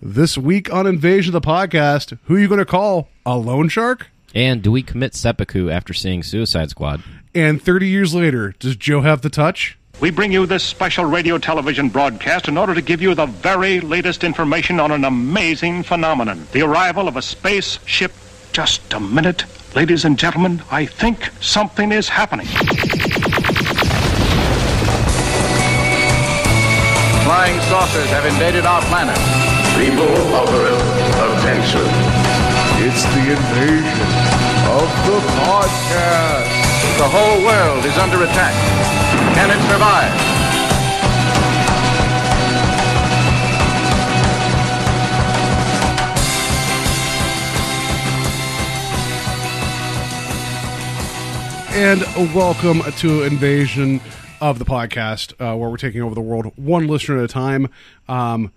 This week on Invasion of the Podcast, who are you going to call? A loan shark? And do we commit seppuku after seeing Suicide Squad? And 30 years later, does Joe have the touch? We bring you this special radio television broadcast in order to give you the very latest information on an amazing phenomenon the arrival of a spaceship. Just a minute. Ladies and gentlemen, I think something is happening. Flying saucers have invaded our planet. People of Earth, attention. It's the invasion of the podcast. The whole world is under attack. Can it survive? And welcome to Invasion of the Podcast, uh, where we're taking over the world one listener at a time. Um,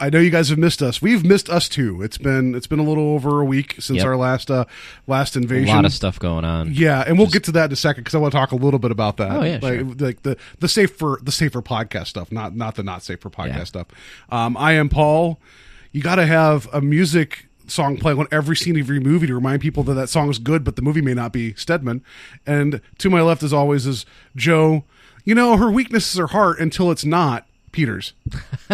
I know you guys have missed us. We've missed us too. It's been it's been a little over a week since Yep. our last uh, last invasion. A lot of stuff going on. Yeah, and we'll get to that in a second because I want to talk a little bit about that. Oh, yeah, like, sure. like the the safe for the safer podcast stuff, not not the not safe for podcast Yeah. stuff. Um, I am Paul. You got to have a music song play on every scene of your movie to remind people that that song is good, but the movie may not be Stedman. And to my left, as always, is Joe. You know her weaknesses are heart until it's not Peters.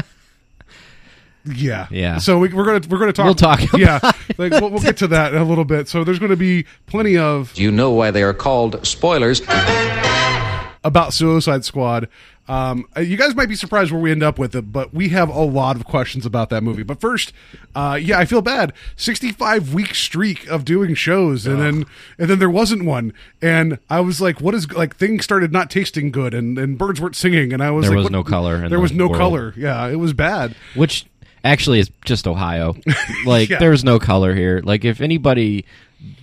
Yeah, Yeah. So we, we're gonna we're gonna talk. We'll talk about Yeah, like we'll, we'll get to that in a little bit. So there's going to be plenty of Do you know why they are called spoilers? about Suicide Squad. Um, you guys might be surprised where we end up with it, but we have a lot of questions about that movie. But first, uh, yeah, I feel bad. Sixty-five week streak of doing shows, and then and then there wasn't one, and I was like, "What is like?" Things started not tasting good, and, and birds weren't singing, and I was There like, was what- no color in There was the no world. color. Yeah, it was bad. Which actually it's just Ohio. Like, Yeah. there's no color here. Like, if anybody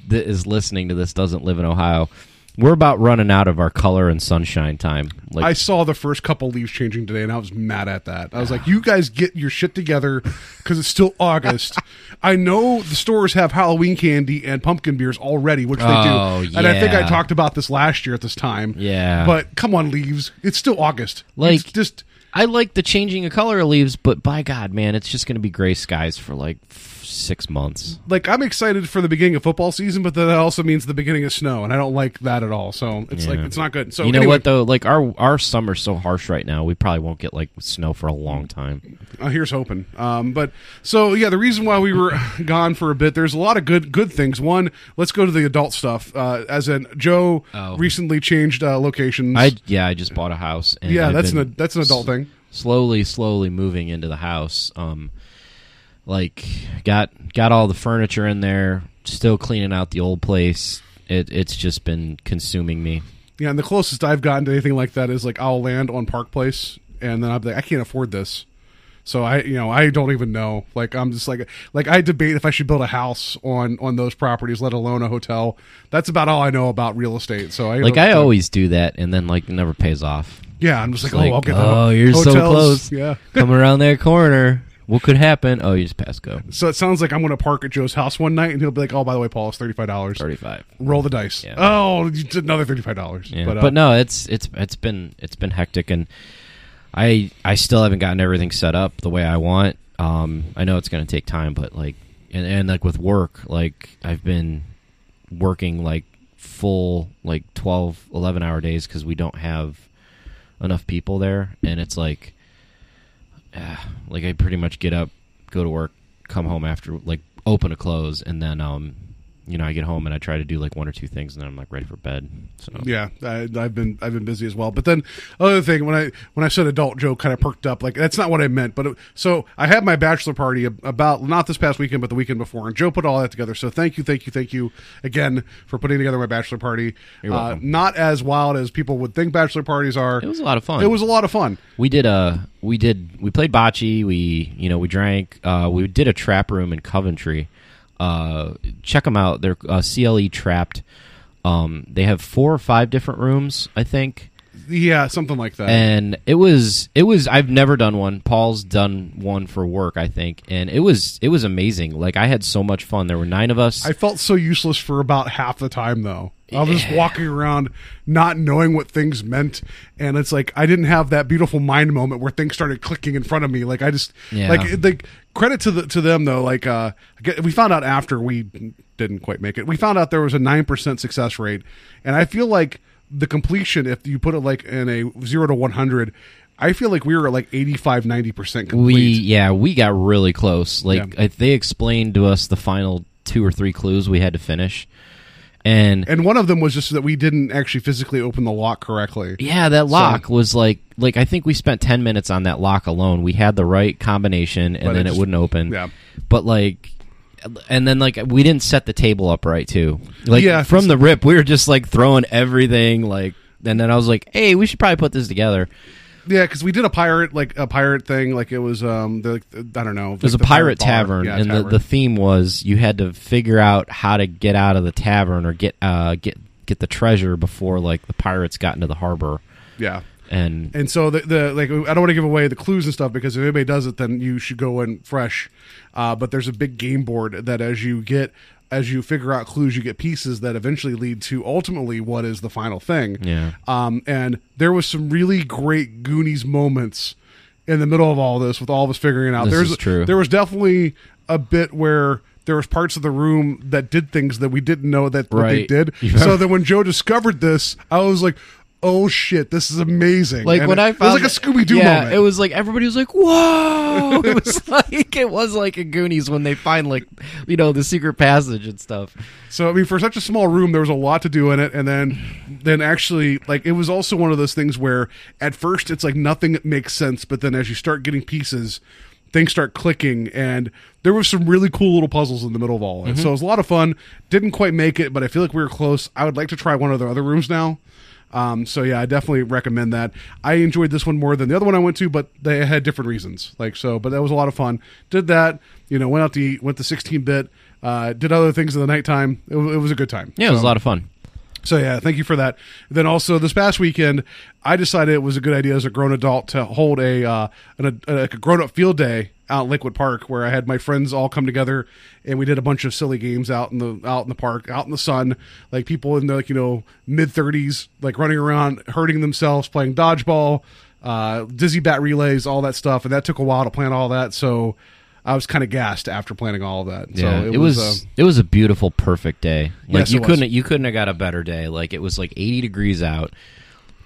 that is listening to this doesn't live in Ohio, we're about running out of our color and sunshine time. Like, I saw the first couple leaves changing today, and I was mad at that. I was like, "You guys get your shit together because it's still August." I know the stores have Halloween candy and pumpkin beers already, which they Oh, do, and I think I talked about this last year at this time. Yeah. but come on, leaves. It's still August. Like- it's just I like the changing of color of leaves, but by God, man, it's just going to be gray skies for like f- six months. like I'm excited for the beginning of football season, but that also means the beginning of snow, and I don't like that at all. So it's like it's not good. So you know anyway, what though? Like our our summer's so harsh right now. We probably won't get like snow for a long time. Uh, here's hoping. Um, but so yeah, the reason why we were gone for a bit, there's a lot of good good things. One, let's go to the adult stuff. Uh, as in, Joe Oh. recently changed uh, locations. I yeah, I just bought a house. And yeah, I've that's been an that's an adult thing. Slowly, slowly moving into the house. Um, like got got all the furniture in there. Still cleaning out the old place. It it's just been consuming me. Yeah, and the closest I've gotten to anything like that is like I'll land on Park Place, and then I'm like, I can't afford this. So I, you know, I don't even know. Like I'm just like, like I debate if I should build a house on on those properties, let alone a hotel. That's about all I know about real estate. So I Like I always do that, and then like never pays off. Yeah, I'm just like, It's oh, I'll get. oh, the you're so hotels. close. Yeah. Come around that corner. What could happen? Oh, you just pass go. So it sounds like I'm going to park at Joe's house one night, and he'll be like, "Oh, by the way, Paul, it's thirty five dollars. Thirty-five. Roll the dice. Yeah. Oh, another thirty five dollars. Yeah. But, But, uh, no, it's it's it's been it's been hectic, and I I still haven't gotten everything set up the way I want. Um, I know it's going to take time, but like and, and like with work, like I've been working like full like 12 11 hour days because we don't have enough people there and it's like ah, like i pretty much get up go to work come home after like open to close and then um you know i get home and i try to do like one or two things and then i'm like ready for bed so Yeah, I, I've been I've been busy as well. But then other thing when I when I said adult Joe kind of perked up. Like that's not what I meant. But it, so I had my bachelor party about not this past weekend, but the weekend before, and Joe put all that together. So thank you, thank you, thank you again for putting together my bachelor party. Uh, not as wild as people would think bachelor parties are. it was a lot of fun It was a lot of fun. we did a we did we played bocce we you know we drank uh we did a trap room in coventry uh check them out. They're uh, cle trapped. Um they have four or five different rooms i think. Yeah, something like that. and it was it was i've never done one. Paul's done one for work i think. And it was it was amazing. Like i had so much fun. There were nine of us. I felt so useless for about half the time though. I was just walking around not knowing what things meant, and it's like I didn't have that beautiful mind moment where things started clicking in front of me. Like I just Yeah. like like credit to the to them though. Like uh, we found out after we didn't quite make it. We found out there was a nine percent success rate, and I feel like the completion, if you put it like in a zero to one hundred. I feel like we were at like 85 90% complete. We yeah, we got really close. Like Yeah. They explained to us the final two or three clues we had to finish, and, and one of them was just that we didn't actually physically open the lock correctly. yeah, that lock was like like I think we spent ten minutes on that lock alone. We had the right combination, and But it then it, wouldn't open. yeah. but like. And then, like, we didn't set the table up right too. Like, Yeah. from the rip, we were just like throwing everything. Like, and then I was like, "Hey, we should probably put this together." Yeah, because we did a pirate like a pirate thing, like it was um, the, I don't know, It was a pirate tavern, and the, the theme was you had to figure out how to get out of the tavern or get uh, get get the treasure before like the pirates got into the harbor. yeah. And And so the, the like I don't want to give away the clues and stuff because if anybody does it, then you should go in fresh. Uh, but there's a big game board that as you get as you figure out clues, you get pieces that eventually lead to ultimately what is the final thing. Yeah. Um, and there was some really great Goonies moments in the middle of all this with all of us figuring it out. This There's is true. There was definitely a bit where there was parts of the room that did things that we didn't know that, that they did. Yeah. So that when Joe discovered this, I was like, "Oh shit, this is amazing!" like And when it, I it was like a Scooby Doo yeah, moment. it was like everybody was like, "Whoa!" it was like it was like a Goonies when they find like you know the secret passage and stuff. So I mean, for such a small room, there was a lot to do in it, and then, then actually, like it was also one of those things where at first it's like nothing makes sense, but then as you start getting pieces, things start clicking, and there was some really cool little puzzles in the middle of all. And mm-hmm. so it was a lot of fun. Didn't quite make it, but I feel like we were close. I would like to try one of the other rooms now. Um, so yeah, I definitely recommend that. I enjoyed this one more than the other one I went to, but they had different reasons. Like so, but that was a lot of fun. Did that, you know, went out to eat, went to 16 bit, uh, did other things in the nighttime. It, it was a good time. Yeah, it was So- a lot of fun. so yeah, thank you for that. Then also this past weekend, I decided it was a good idea as a grown adult to hold a uh, an, a, a grown up field day out in Lakewood Park, where I had my friends all come together and we did a bunch of silly games out in the out in the park, out in the sun, like people in the like you know mid thirties, like running around hurting themselves, playing dodgeball, uh, dizzy bat relays, all that stuff, and that took a while to plan all that. So. I was kind of gassed after planning all of that. Yeah, so it, was, uh, it was a beautiful, perfect day. Like Yes, you it couldn't you couldn't have got a better day. Like it was like 80 degrees out,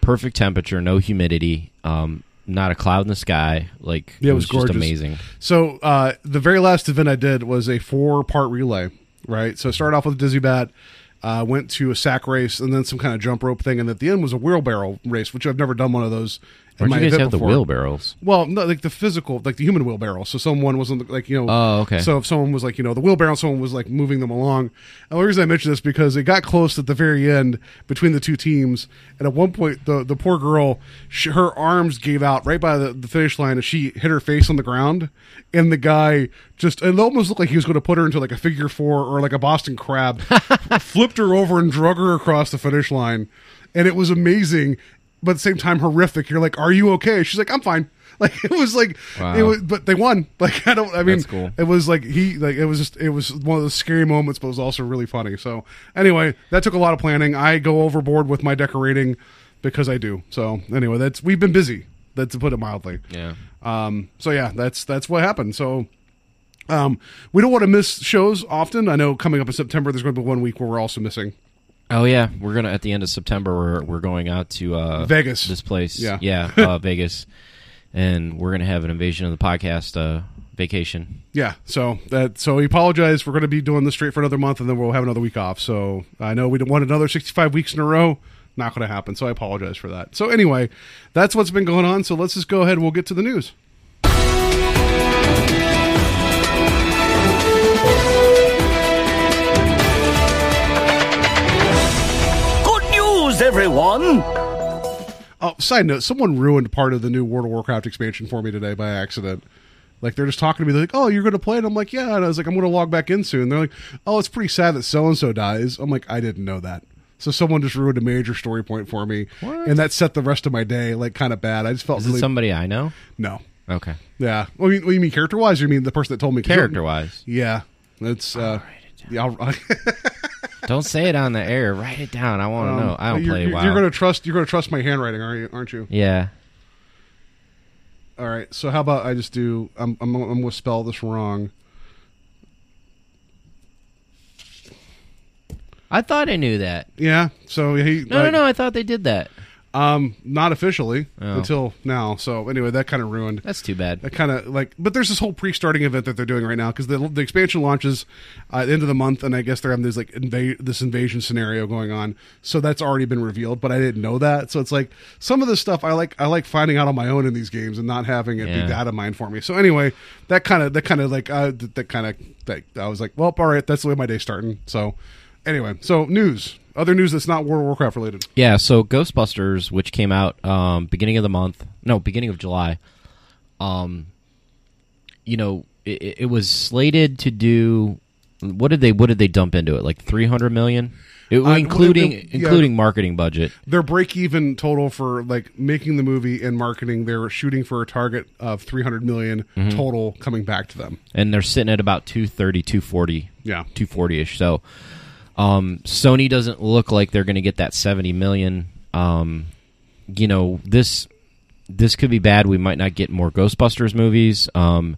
perfect temperature, no humidity, um, not a cloud in the sky. Like Yeah, it was just gorgeous. amazing. So uh, the very last event I did was a four part relay, right? So I started off with a dizzy bat, uh, went to a sack race, and then some kind of jump rope thing, and at the end was a wheelbarrow race, which I've never done one of those. Where'd you guys have the wheelbarrows? Well, no, like the physical, like the human wheelbarrow. So someone wasn't like you know. Oh, okay. So if someone was like you know the wheelbarrow, someone was like moving them along. And the reason I mention this because it got close at the very end between the two teams, and at one point the the poor girl, she, her arms gave out right by the, the finish line, and she hit her face on the ground, and the guy just it almost looked like he was going to put her into like a figure four or like a Boston crab, flipped her over and drug her across the finish line, and it was amazing but at the same time horrific. You're like, "Are you okay?" She's like, "I'm fine." Like it was like Wow. it was, but they won. Like I don't. I mean, That's cool. it was like he like it was just it was one of those scary moments, but it was also really funny. So anyway, that took a lot of planning. I go overboard with my decorating because I do. So anyway, that's we've been busy. That to put it mildly. Yeah. Um, so yeah, that's that's what happened. So um, we don't want to miss shows often. I know coming up in September, there's going to be one week where we're also missing. Oh yeah, we're gonna at the end of September. We're we're going out to uh, Vegas. This place, Yeah. yeah, uh, Vegas, and we're gonna have an invasion of the podcast uh, vacation. Yeah, so that so we apologize. We're going to be doing this straight for another month, and then we'll have another week off. So I know we don't want another sixty-five weeks in a row. Not going to happen. So I apologize for that. So anyway, that's what's been going on. So let's just go ahead. and We'll get to the news. Everyone! Oh, side note: someone ruined part of the new World of Warcraft expansion for me today by accident. Like they're just talking to me, they're like, "Oh, you're going to play it?" I'm like, "Yeah." And I was like, "I'm going to log back in soon." They're like, "Oh, it's pretty sad that so and so dies." I'm like, "I didn't know that." So someone just ruined a major story point for me, and that set the rest of my day like kind of bad. I just felt Is really it somebody I know? no. Okay, Yeah. Well, you, what, you mean character wise? You mean the person that told me character wise. Yeah. It's uh, yeah. Don't say it on the air. Write it down. I want to know. I don't Um, you're, play you're, WoW. You're going to trust. You're to trust my handwriting, aren't you? Aren't you? yeah. All right. So how about I just do? I'm I'm, I'm to spell this wrong. I thought I knew that. Yeah. So he No, no, no. I thought they did that. Um, not officially Oh. until now. So anyway, that kind of ruined. That's too bad. That kind of like, but there's this whole pre-starting event that they're doing right now because the the expansion launches uh, at the end of the month, and I guess they're having this like invade this invasion scenario going on. So that's already been revealed, but I didn't know that. So it's like some of this stuff I like I like finding out on my own in these games and not having it Yeah. be data mined for me. So anyway, that kind of that kind of like uh, that, kind of that I was like, well, all right, that's the way my day's starting. So anyway, so news, other news that's not World of Warcraft related. Yeah, so Ghostbusters, which came out um, beginning of the month, no, beginning of July. Um, you know, it, it was slated to do. What did they? What did they dump into it? Like three hundred million, it, Uh, including well, yeah. including marketing budget. their break even total for like making the movie and marketing they're shooting for a target of 300 million Mm-hmm. total coming back to them and they're sitting at about 230 240 Yeah. 240ish so um, sony doesn't look like they're going to get that 70 million. Um, you know this this could be bad. We might not get more ghostbusters movies. Um,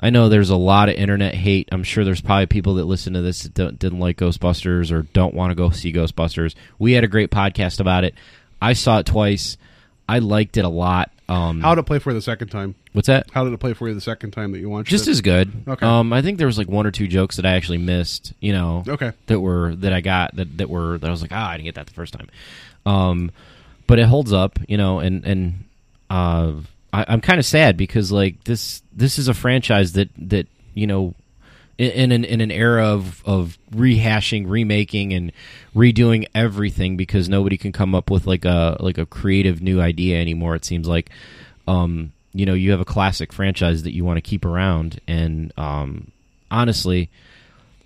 i know there's a lot of internet hate. I'm sure there's probably people that listen to this that didn't like ghostbusters or don't want to go see ghostbusters. We had a great podcast about it. I saw it twice. I liked it a lot um, how did it play for you the second time what's that how did it play for you the second time that you watched just it as good. Okay. Um, I think there was like one or two jokes that I actually missed. You know. Okay. That were that I got that that were that I was like, ah, I didn't get that the first time. Um, but it holds up. You know, and and uh, I, I'm kind of sad because like this this is a franchise that that you know. In, in an in an era of, of rehashing, remaking, and redoing everything because nobody can come up with like a like a creative new idea anymore. It seems like, um, you know, you have a classic franchise that you want to keep around, and um, honestly,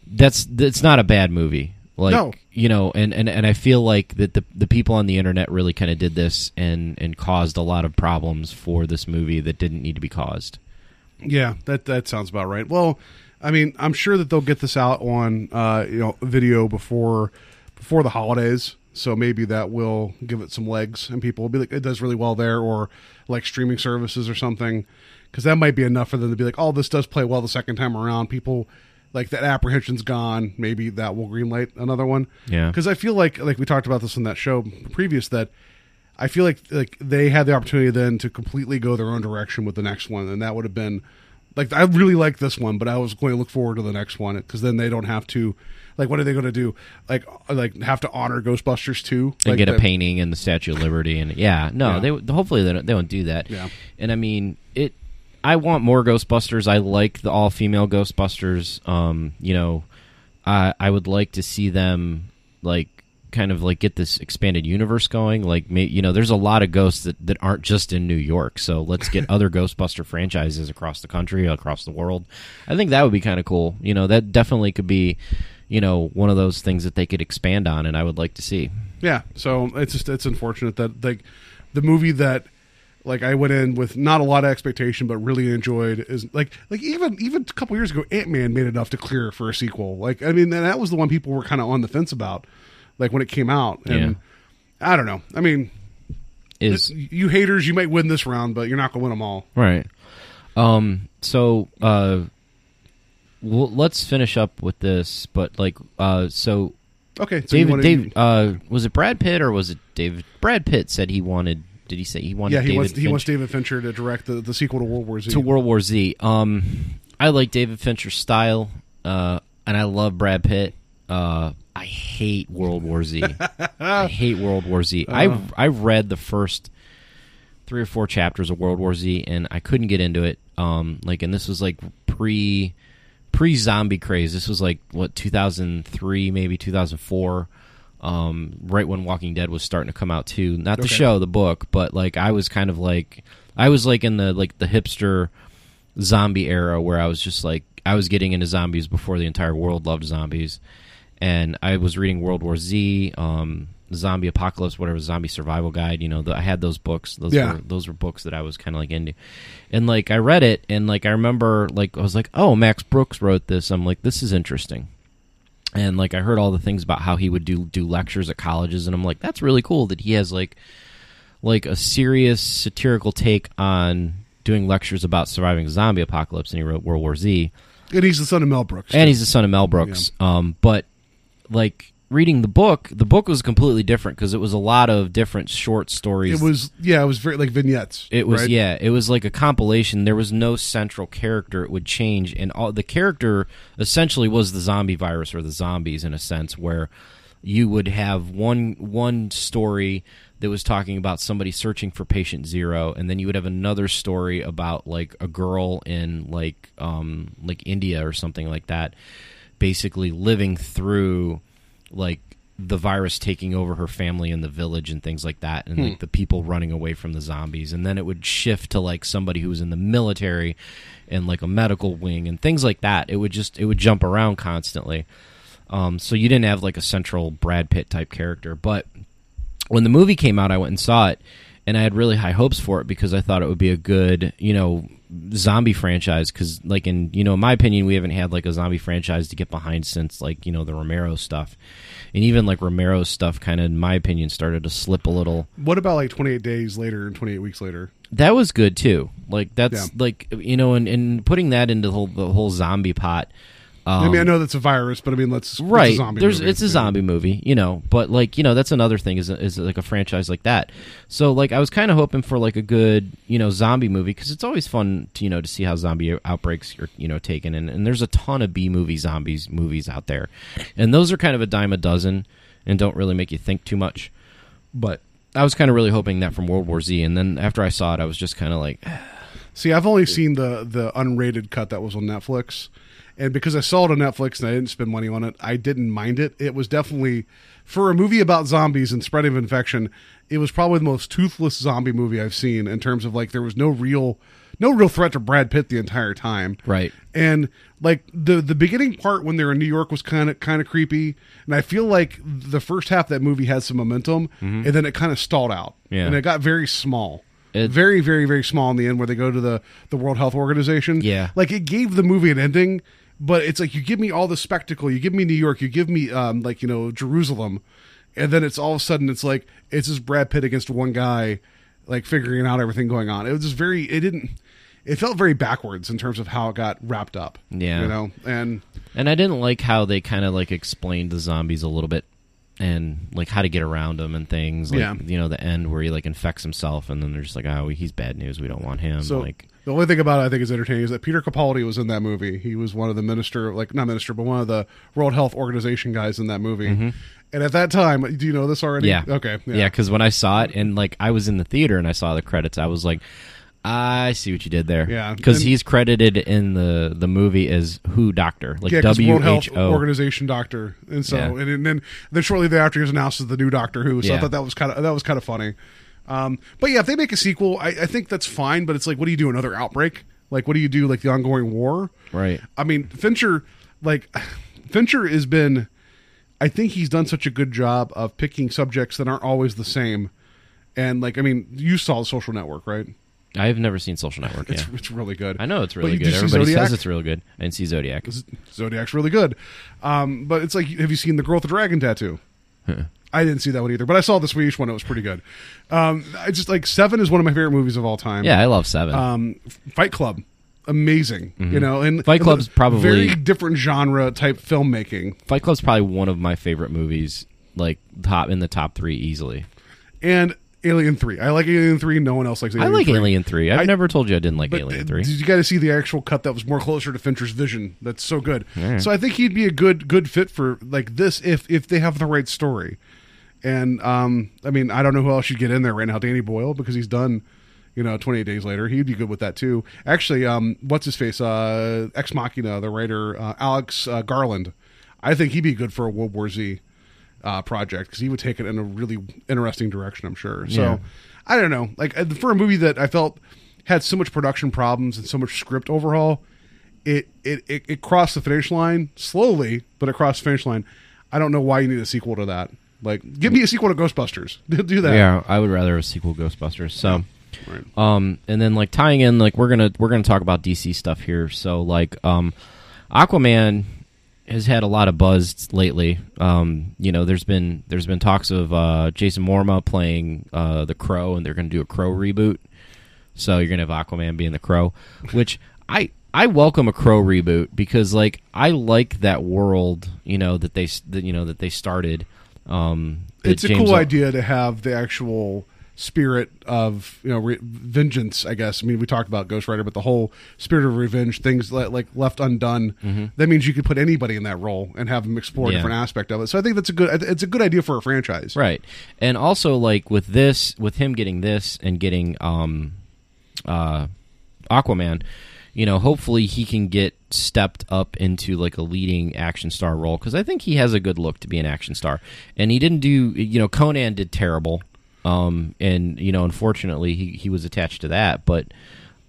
that's that's not a bad movie. Like No. you know, and, and, and I feel like that the the people on the internet really kind of did this and and caused a lot of problems for this movie that didn't need to be caused. yeah that that sounds about right well i mean i'm sure that they'll get this out on uh you know video before before the holidays so maybe that will give it some legs and people will be like it does really well there or like streaming services or something. Because that might be enough for them to be like oh this does play well the second time around. People like that apprehension's gone. Maybe that will greenlight another one. Yeah. because i feel like like we talked about this in that show previous that I feel like like they had the opportunity then to completely go their own direction with the next one, and that would have been like I really like this one, but I was going to look forward to the next one because then they don't have to like what are they going to do like like have to honor Ghostbusters and like get a that- painting and the Statue of Liberty and yeah, no, Yeah. they hopefully they don't, they don't do that. Yeah. and I mean it. I want more Ghostbusters. I like the all female Ghostbusters. Um, you know, I I would like to see them like kind of like get this expanded universe going. Like, may, you know, there's a lot of ghosts that, that aren't just in New York. So let's get other Ghostbuster franchises across the country, across the world. I think that would be kind of cool. You know, that definitely could be, you know, one of those things that they could expand on, and I would like to see. Yeah, so it's just it's unfortunate that like the movie that like I went in with not a lot of expectation but really enjoyed is like like even even a couple years ago Ant Man made enough to clear for a sequel. Like I mean that was the one people were kind of on the fence about like when it came out and I don't know. I mean Is you haters you might win this round but you're not going to win them all. Right. Um. So, uh, well, let's finish up with this. But like, uh, so Okay, so David, wanna- uh, was it Brad Pitt or was it David? Brad Pitt said he wanted. Did he say he wanted? Yeah, he David wants he wants David Fincher to direct the, the sequel to World War Z. to World War Z. Um, I like David Fincher's style, uh, and I love Brad Pitt. Uh, I hate World War Z. I hate World War Z. I I read the first three or four chapters of World War Z, and I couldn't get into it. Um, like, and this was like pre pre zombie craze. This was like what 2003, maybe 2004. Um, right when Walking Dead was starting to come out too. Not the Okay. show, the book, but like I was kind of like I was like in the like the hipster zombie era where I was just like I was getting into zombies before the entire world loved zombies, and I was reading World War Z, um, Zombie Apocalypse, whatever, Zombie Survival Guide. You know, the, I had those books. Those Yeah. were those were books that I was kind of like into, and like I read it, and like I remember like I was like, oh, Max Brooks wrote this. I'm like, this is interesting. and like I heard all the things about how he would do do lectures at colleges, and I'm like, that's really cool that he has like like a serious satirical take on doing lectures about surviving a zombie apocalypse, and he wrote World War Z, And he's the son of Mel Brooks. and he's the son of Mel Brooks. Um, but like reading the book, the book was completely different because it was a lot of different short stories. it was yeah, it was very like vignettes. It was right? yeah, it was like a compilation. There was no central character. It would change, and all the character essentially was the zombie virus or the zombies in a sense, where you would have one one story that was talking about somebody searching for patient zero, and then you would have another story about like a girl in like um like India or something like that, basically living through like the virus taking over her family and the village and things like that and like the people running away from the zombies. And then it would shift to like somebody who was in the military and like a medical wing and things like that. It would just it would jump around constantly. Um, so you didn't have like a central brad pitt type character. But when the movie came out, I went and saw it, and I had really high hopes for it because I thought it would be a good, you know, zombie franchise. Because, like, in you know, in my opinion, we haven't had like a zombie franchise to get behind since like you know the Romero stuff, and even like Romero's stuff, kind of, in my opinion, started to slip a little. What about like 28 days later and 28 weeks later? That was good too. Like that's Yeah. like you know, and, and putting that into the whole the whole zombie pot. Um, I mean, I know that's a virus, but I mean, let's it's a right. zombie there's movie. it's a zombie movie you know but like you know that's another thing is is like a franchise like that. So like i was kind of hoping for like a good you know zombie movie because it's always fun to you know to see how zombie outbreaks are you know taken and, and there's a ton of b movie zombies movies out there. And those are kind of a dime a dozen and don't really make you think too much. But i was kind of really hoping that from world war z and then after i saw it i was just kind of like See, I've only seen the the unrated cut that was on Netflix, and because I saw it on Netflix and I didn't spend money on it, I didn't mind it. It was definitely for a movie about zombies and spreading of infection. It was probably the most toothless zombie movie I've seen in terms of like there was no real no real threat to Brad Pitt the entire time. Right. And like the the beginning part when they're in New York was kind of kind of creepy, and I feel like the first half of that movie had some momentum, and then it kind of stalled out, Mm-hmm. Yeah. and it got very small. It- very, very, very small in the end, where they go to the the World Health Organization. Yeah. like it gave the movie an ending, but it's like you give me all the spectacle, you give me New York, you give me um like you know Jerusalem, and then it's all of a sudden it's like it's just Brad Pitt against one guy, like figuring out everything going on. It was just very. It didn't. It felt very backwards in terms of how it got wrapped up. Yeah. you know, and And I didn't like how they kind of like explained the zombies a little bit and like how to get around them and things. Like, Yeah. you know, the end where he like infects himself and then they're just like, oh, he's bad news. We don't want him. So like, the only thing about it I think is entertaining is that Peter Capaldi was in that movie. He was one of the minister, like not minister, but one of the World Health Organization guys in that movie. And at that time, do you know this already? Mm-hmm. yeah. Okay. Yeah. Because when I saw it and like I was in the theater and I saw the credits, I was like, I see what you did there. Yeah. Because he's credited in the, the movie as Who Doctor. Like yeah, W World Health H O. Organization doctor, and so Yeah. and, and then then shortly thereafter he was announced as the new Doctor Who. So I thought that was kind of that was kind of funny. Um, but yeah, if they make a sequel, I, I think that's fine. But it's like, what do you do? Another outbreak? Like, what do you do? Like the ongoing war? Right. I mean, Fincher, like Fincher has been. I think he's done such a good job of picking subjects that aren't always the same. And like, I mean, you saw the Social Network, right? I've never seen Social Network. It's yeah. it's really good. I know it's But really you- good. did you see Everybody Zodiac? says it's real good. I didn't see Zodiac. Zodiac's really good. Um, but it's like, have you seen the girl with the dragon tattoo? I didn't see that one either, but I saw the Swedish one. It was pretty good. Um, I just like Seven is one of my favorite movies of all time. Yeah, I love Seven. Um, Fight Club, amazing. You know, and Mm-hmm. Fight and Club's the- probably- very different genre type filmmaking. Fight Club's probably one of my favorite movies, like top in the top three easily. And Alien Three, I like Alien Three. No one else likes. I Alien like 3. Alien Three. I've I- never told you I didn't like Alien Three. You got to see the actual cut that was more closer to Fincher's vision. That's so good. right. So I think he'd be a good good fit for like this if if they have the right story. And um, I mean, I don't know who else you'd get in there right now. Danny Boyle because he's done, you know, 28 Days Later. He'd be good with that too. Actually, um, what's his face? Uh, Ex Machina, the writer uh, Alex uh, Garland. I think he'd be good for a World War Z uh, project because he would take it in a really interesting direction. I'm sure. So Yeah. I don't know. Like uh, for a movie that I felt had so much production problems and so much script overhaul, it it it, it crossed the finish line slowly, but it crossed the finish line. I don't know why you need a sequel to that. Like, give me a sequel to Ghostbusters. Do that. Yeah, I would rather a sequel Ghostbusters. So, Right. um, and then like tying in, like we're gonna we're gonna talk about DC stuff here. So like, um, Aquaman has had a lot of buzz lately. Um, you know, there's been there's been talks of uh, Jason Momoa playing uh, the Crow, and they're going to do a Crow reboot. So you're going to have Aquaman being the Crow, which I I welcome a Crow reboot because like I like that world. You know that they that, you know that they started. Um, that it's a James cool L- idea to have the actual spirit of you know re- vengeance i guess i mean we talked about ghost rider but the whole spirit of revenge things like, like left undone that means you could put anybody in that role and have them explore a Mm-hmm. Yeah. different aspect of it so i think that's a good it's a good idea for a franchise Right. And also like with this with him getting this and getting um uh Aquaman, you know, hopefully he can get stepped up into like a leading action star role cuz I think he has a good look to be an action star. And he didn't do you know Conan did terrible. Um and you know unfortunately he he was attached to that, but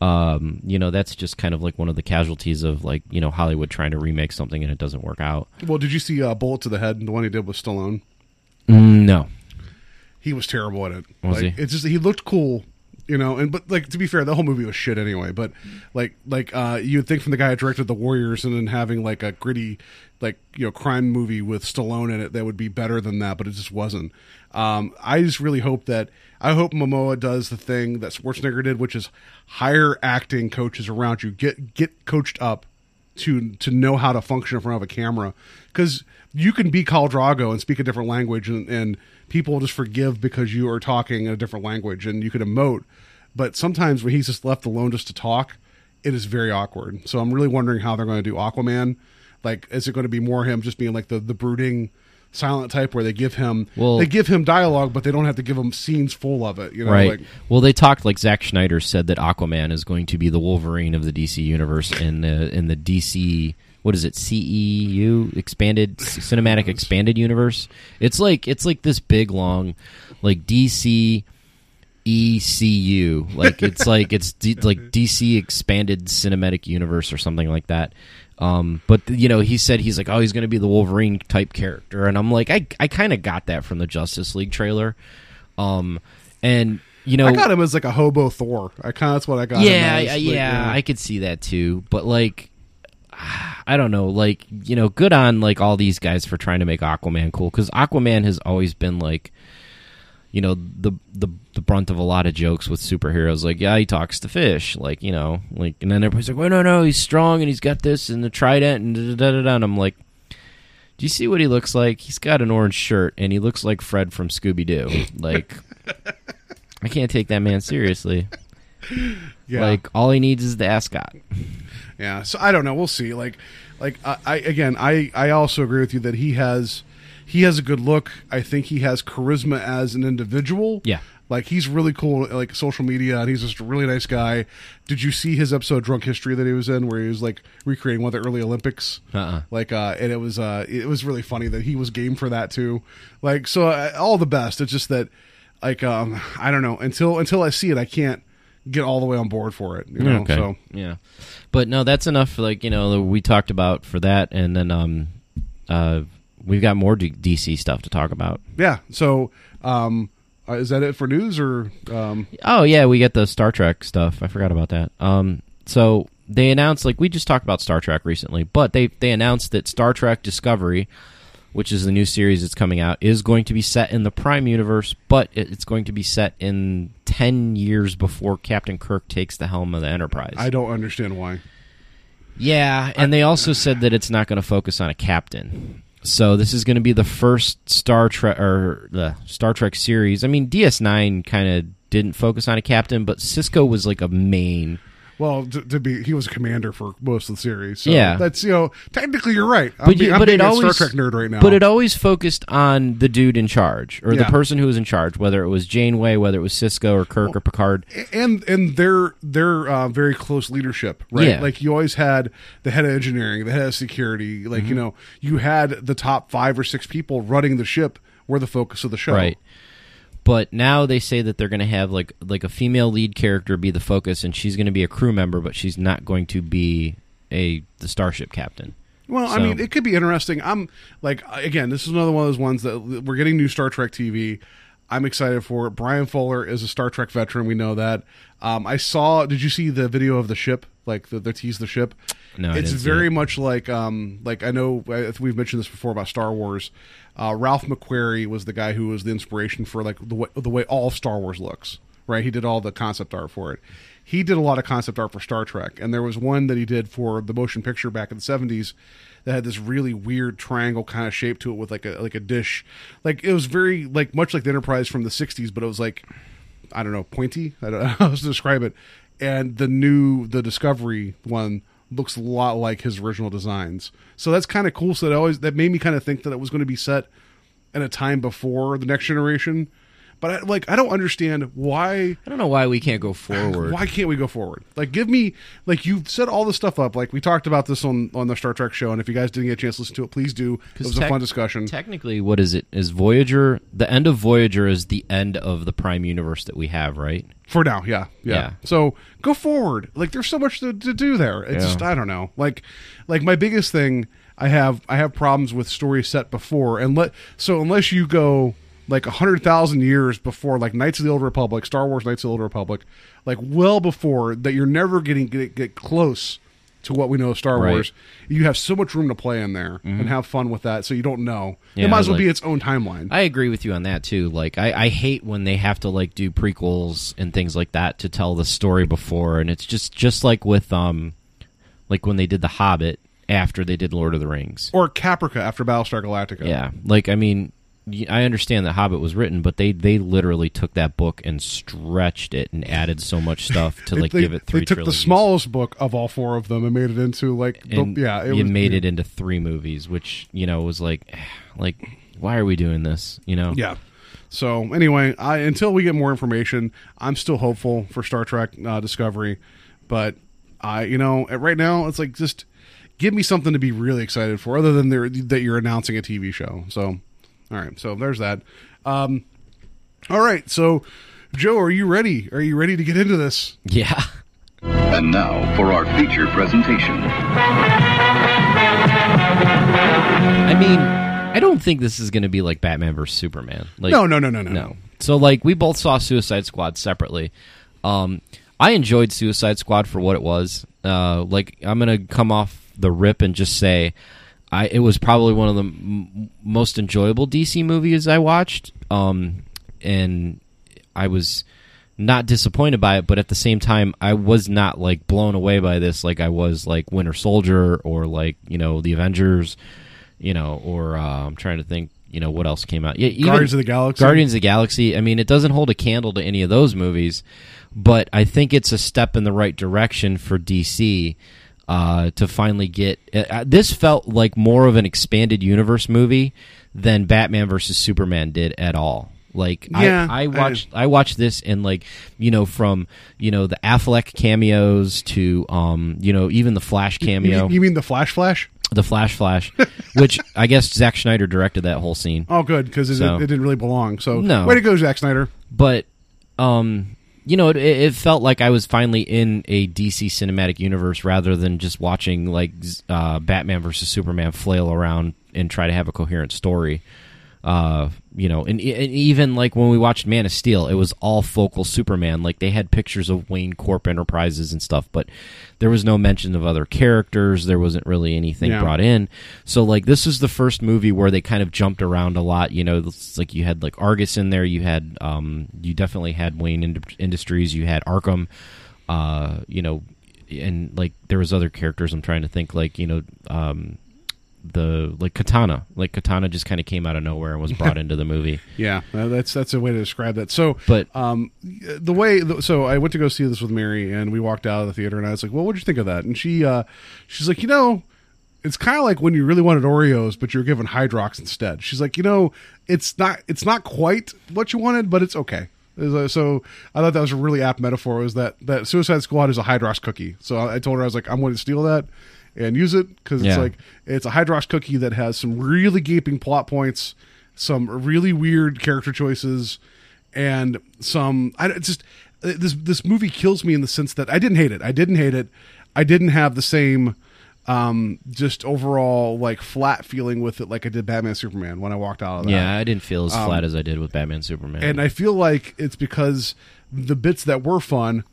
um, you know that's just kind of like one of the casualties of like you know Hollywood trying to remake something and it doesn't work out. well did you see uh, bullet to the head the one he did with stallone Mm, no, he was terrible at it. Was like, he? It's just he looked cool, you know. And but like to be fair, the whole movie was shit anyway. But like like uh, you'd think from the guy who directed The Warriors and then having like a gritty like you know crime movie with Stallone in it that would be better than that, but it just wasn't. Um, I just really hope that I hope Momoa does the thing that Schwarzenegger did, which is hire acting coaches around you, get get coached up to to know how to function in front of a camera because you can be Khal Drogo and speak a different language and, and people will just forgive because you are talking in a different language and you can emote. But sometimes when he's just left alone just to talk it is very awkward. So I'm really wondering how they're going to do Aquaman. Like is it going to be more him just being like the the brooding silent type where they give him Well- they give him dialogue but they don't have to give him scenes full of it you know right. like well, they talked like Zack Snyder said that Aquaman is going to be the Wolverine of the DC universe in the in the DC what is it CEU expanded cinematic expanded universe. It's like it's like this big long like DC ECU like it's like it's D, like DC expanded cinematic universe or something like that. Um, but you know, he said he's like, oh, he's going to be the Wolverine type character, and I'm like, I I kind of got that from the Justice League trailer. Um, and you know, I got him as like a hobo Thor I kind of that's what I got him yeah. I- Like, yeah, I could see that too. But like, I don't know, like you know, good on like all these guys for trying to make Aquaman cool because Aquaman has always been like, you know, the the the brunt of a lot of jokes with superheroes. Like, yeah, he talks to fish, like you know, like, and then everybody's like, well, no, no, he's strong and he's got this and the trident and da da da da. And I'm like. Do you see what he looks like? He's got an orange shirt and he looks like Fred from Scooby Doo. Like, I can't take that man seriously. yeah. Like all he needs is the ascot. Yeah, so I don't know. We'll see. Like, like I, I again, I I also agree with you that he has he has a good look. I think he has charisma as an individual. Yeah. like he's really cool. Like social media, and he's just a really nice guy. Did you see his episode Drunk History that he was in, where he was like recreating one of the early Olympics? Uh-uh. Like, uh, and it was uh, it was really funny that he was game for that too. Like, so uh, all the best. It's just that, like, um, I don't know until until I see it, I can't get all the way on board for it. You know, so. yeah, but no, that's enough. For, like you know, we talked about for that, and then um, uh, we've got more D- DC stuff to talk about. yeah so um uh, is that it for news or um Oh yeah, we get the Star Trek stuff. I forgot about that. Um, so they announced like we just talked about Star Trek recently, but they they announced that Star Trek Discovery, which is the new series that's coming out, is going to be set in the Prime universe, but it's going to be set in ten years before Captain Kirk takes the helm of the Enterprise. i don't understand why Yeah, and they also said that it's not going to focus on a captain. So this is going to be the first Star Trek or the Star Trek series. I mean, DS9 kind of didn't focus on a captain, but Sisko was like a main. Well to, to be he was a commander for most of the series so Yeah. that's you know technically you're right i'm, But, be, you- but it a always star trek nerd right now But it always focused on the dude in charge or the person who was in charge, whether it was Janeway, whether it was Sisko or Kirk or Picard. and and their their uh, very close leadership, right? Yeah. Like you always had the head of engineering, the head of security, like Mm-hmm. you know, you had the top five or six people running the ship were the focus of the show, Right. But now they say that they're going to have like like a female lead character be the focus, and she's going to be a crew member, but she's not going to be a the starship captain. Well, I mean, it could be interesting. I'm like, again, this is another one of those ones that we're getting new Star Trek TV. I'm excited for it. Bryan Fuller is a Star Trek veteran. We know that. Um, I saw. Did you see the video of the ship, like the, the tease the ship. No, it's very it. much like um like I know uh, we've mentioned this before about Star Wars. Uh, Ralph McQuarrie was the guy who was the inspiration for like the way, the way all Star Wars looks. Right, he did all the concept art for it. He did a lot of concept art for Star Trek, and there was one that he did for the motion picture back in the seventies that had this really weird triangle kind of shape to it with like a like a dish. Like it was very like much like the Enterprise from the '60s, but it was like I don't know pointy. I don't know how to describe it. And the new the Discovery one looks a lot like his original designs. So that's kind of cool. So that always that made me kind of think that it was going to be set in a time before the next generation. But I, like I don't understand why I don't know why we can't go forward. why can't we go forward? Like, give me like you've set all this stuff up. Like we talked about this on on the Star Trek show, and if you guys didn't get a chance to listen to it, please do. It was a fun discussion. Technically, what is it? Is Voyager the end of Voyager is the end of the Prime universe that we have, right? For now, yeah, yeah, Yeah. So go forward. Like there's so much to, to do there. It's Yeah. just I don't know. Like like my biggest thing I have I have problems with stories set before and let so unless you go like a hundred thousand years before like Knights of the Old Republic, Star Wars Knights of the Old Republic, like well before that you're never getting get, get close to what we know of Star Right. Mm-hmm. Wars. You have so much room to play in there and have fun with that, so you don't know. Yeah, it might as well be its own timeline. I agree with you on that too. Like, I, I hate when they have to like do prequels and things like that to tell the story before, and it's just just like with um, like when they did The Hobbit after they did Lord of the Rings. or Caprica after Battlestar Galactica. Yeah, like I mean, I understand that Hobbit was written, but they they literally took that book and stretched it and added so much stuff to like they, give it three. they took the smallest book of all four of them and made it into like the- yeah it you was, made it into three movies, which you know was like, like why are we doing this? You know? yeah so anyway I until we get more information I'm still hopeful for Star Trek uh, Discovery but I you know right now it's like just give me something to be really excited for other than there that you're announcing a TV show so all right so there's that um all right so Joe are you ready are you ready to get into this Yeah. And now for our feature presentation. I mean, I don't think this is going to be like Batman versus Superman. Like, no no no no no no. So like we both saw Suicide Squad separately. Um, I enjoyed Suicide Squad for what it was. Uh, like I'm gonna come off the rip and just say, I it was probably one of the m- most enjoyable DC movies I watched. Um, and I was not disappointed by it, but at the same time, I was not like blown away by this like I was like Winter Soldier or like you know the Avengers, you know, or uh, I'm trying to think, you know, what else came out? Yeah, Guardians of the Galaxy? Guardians of the Galaxy. I mean, it doesn't hold a candle to any of those movies, but I think it's a step in the right direction for DC. Uh, to finally get uh, this felt like more of an expanded universe movie than Batman versus Superman did at all. Like Yeah, I, I I- watched I watched this and like you know from you know the Affleck cameos to um you know even the Flash you cameo mean, you mean the Flash Flash the Flash Flash which I guess Zack Snyder directed that whole scene Oh, good because it, So- it didn't really belong. So, No. way to go, Zack Snyder. but um you know it, it felt like i was finally in a dc cinematic universe rather than just watching like uh, batman versus superman flail around and try to have a coherent story uh you know and, and even like when we watched man of steel it was all focal superman. Like they had pictures of wayne corp enterprises and stuff but there was no mention of other characters. There wasn't really anything Yeah. brought in. So like this is the first movie where they kind of jumped around a lot you know it's like you had like argus in there you had um you definitely had wayne Ind- industries you had arkham uh you know and like there was other characters i'm trying to think like you know um the like katana like katana just kind of came out of nowhere and was brought into the movie Yeah, uh, that's that's a way to describe that. So, But- um, the way so I went to go see this with Mary, and we walked out of the theater, and I was like, "Well, what did you think of that?" And she uh, she's like, "You know." It's kind of like when you really wanted Oreos, but you're given Hydrox instead. She's like, you know, it's not, it's not quite what you wanted, but it's okay. So I thought that was a really apt metaphor. Was that that Suicide Squad is a Hydrox cookie? So I told her I was like, I'm going to steal that and use it because it's Yeah. like it's a Hydrox cookie that has some really gaping plot points, some really weird character choices, and some. I just uh, this this movie kills me in the sense that I didn't hate it. I didn't hate it. I didn't have the same um just overall like flat feeling with it like I did Batman Superman when I walked out of that. yeah i didn't feel as flat as i did with batman superman And I feel like it's because the bits that were fun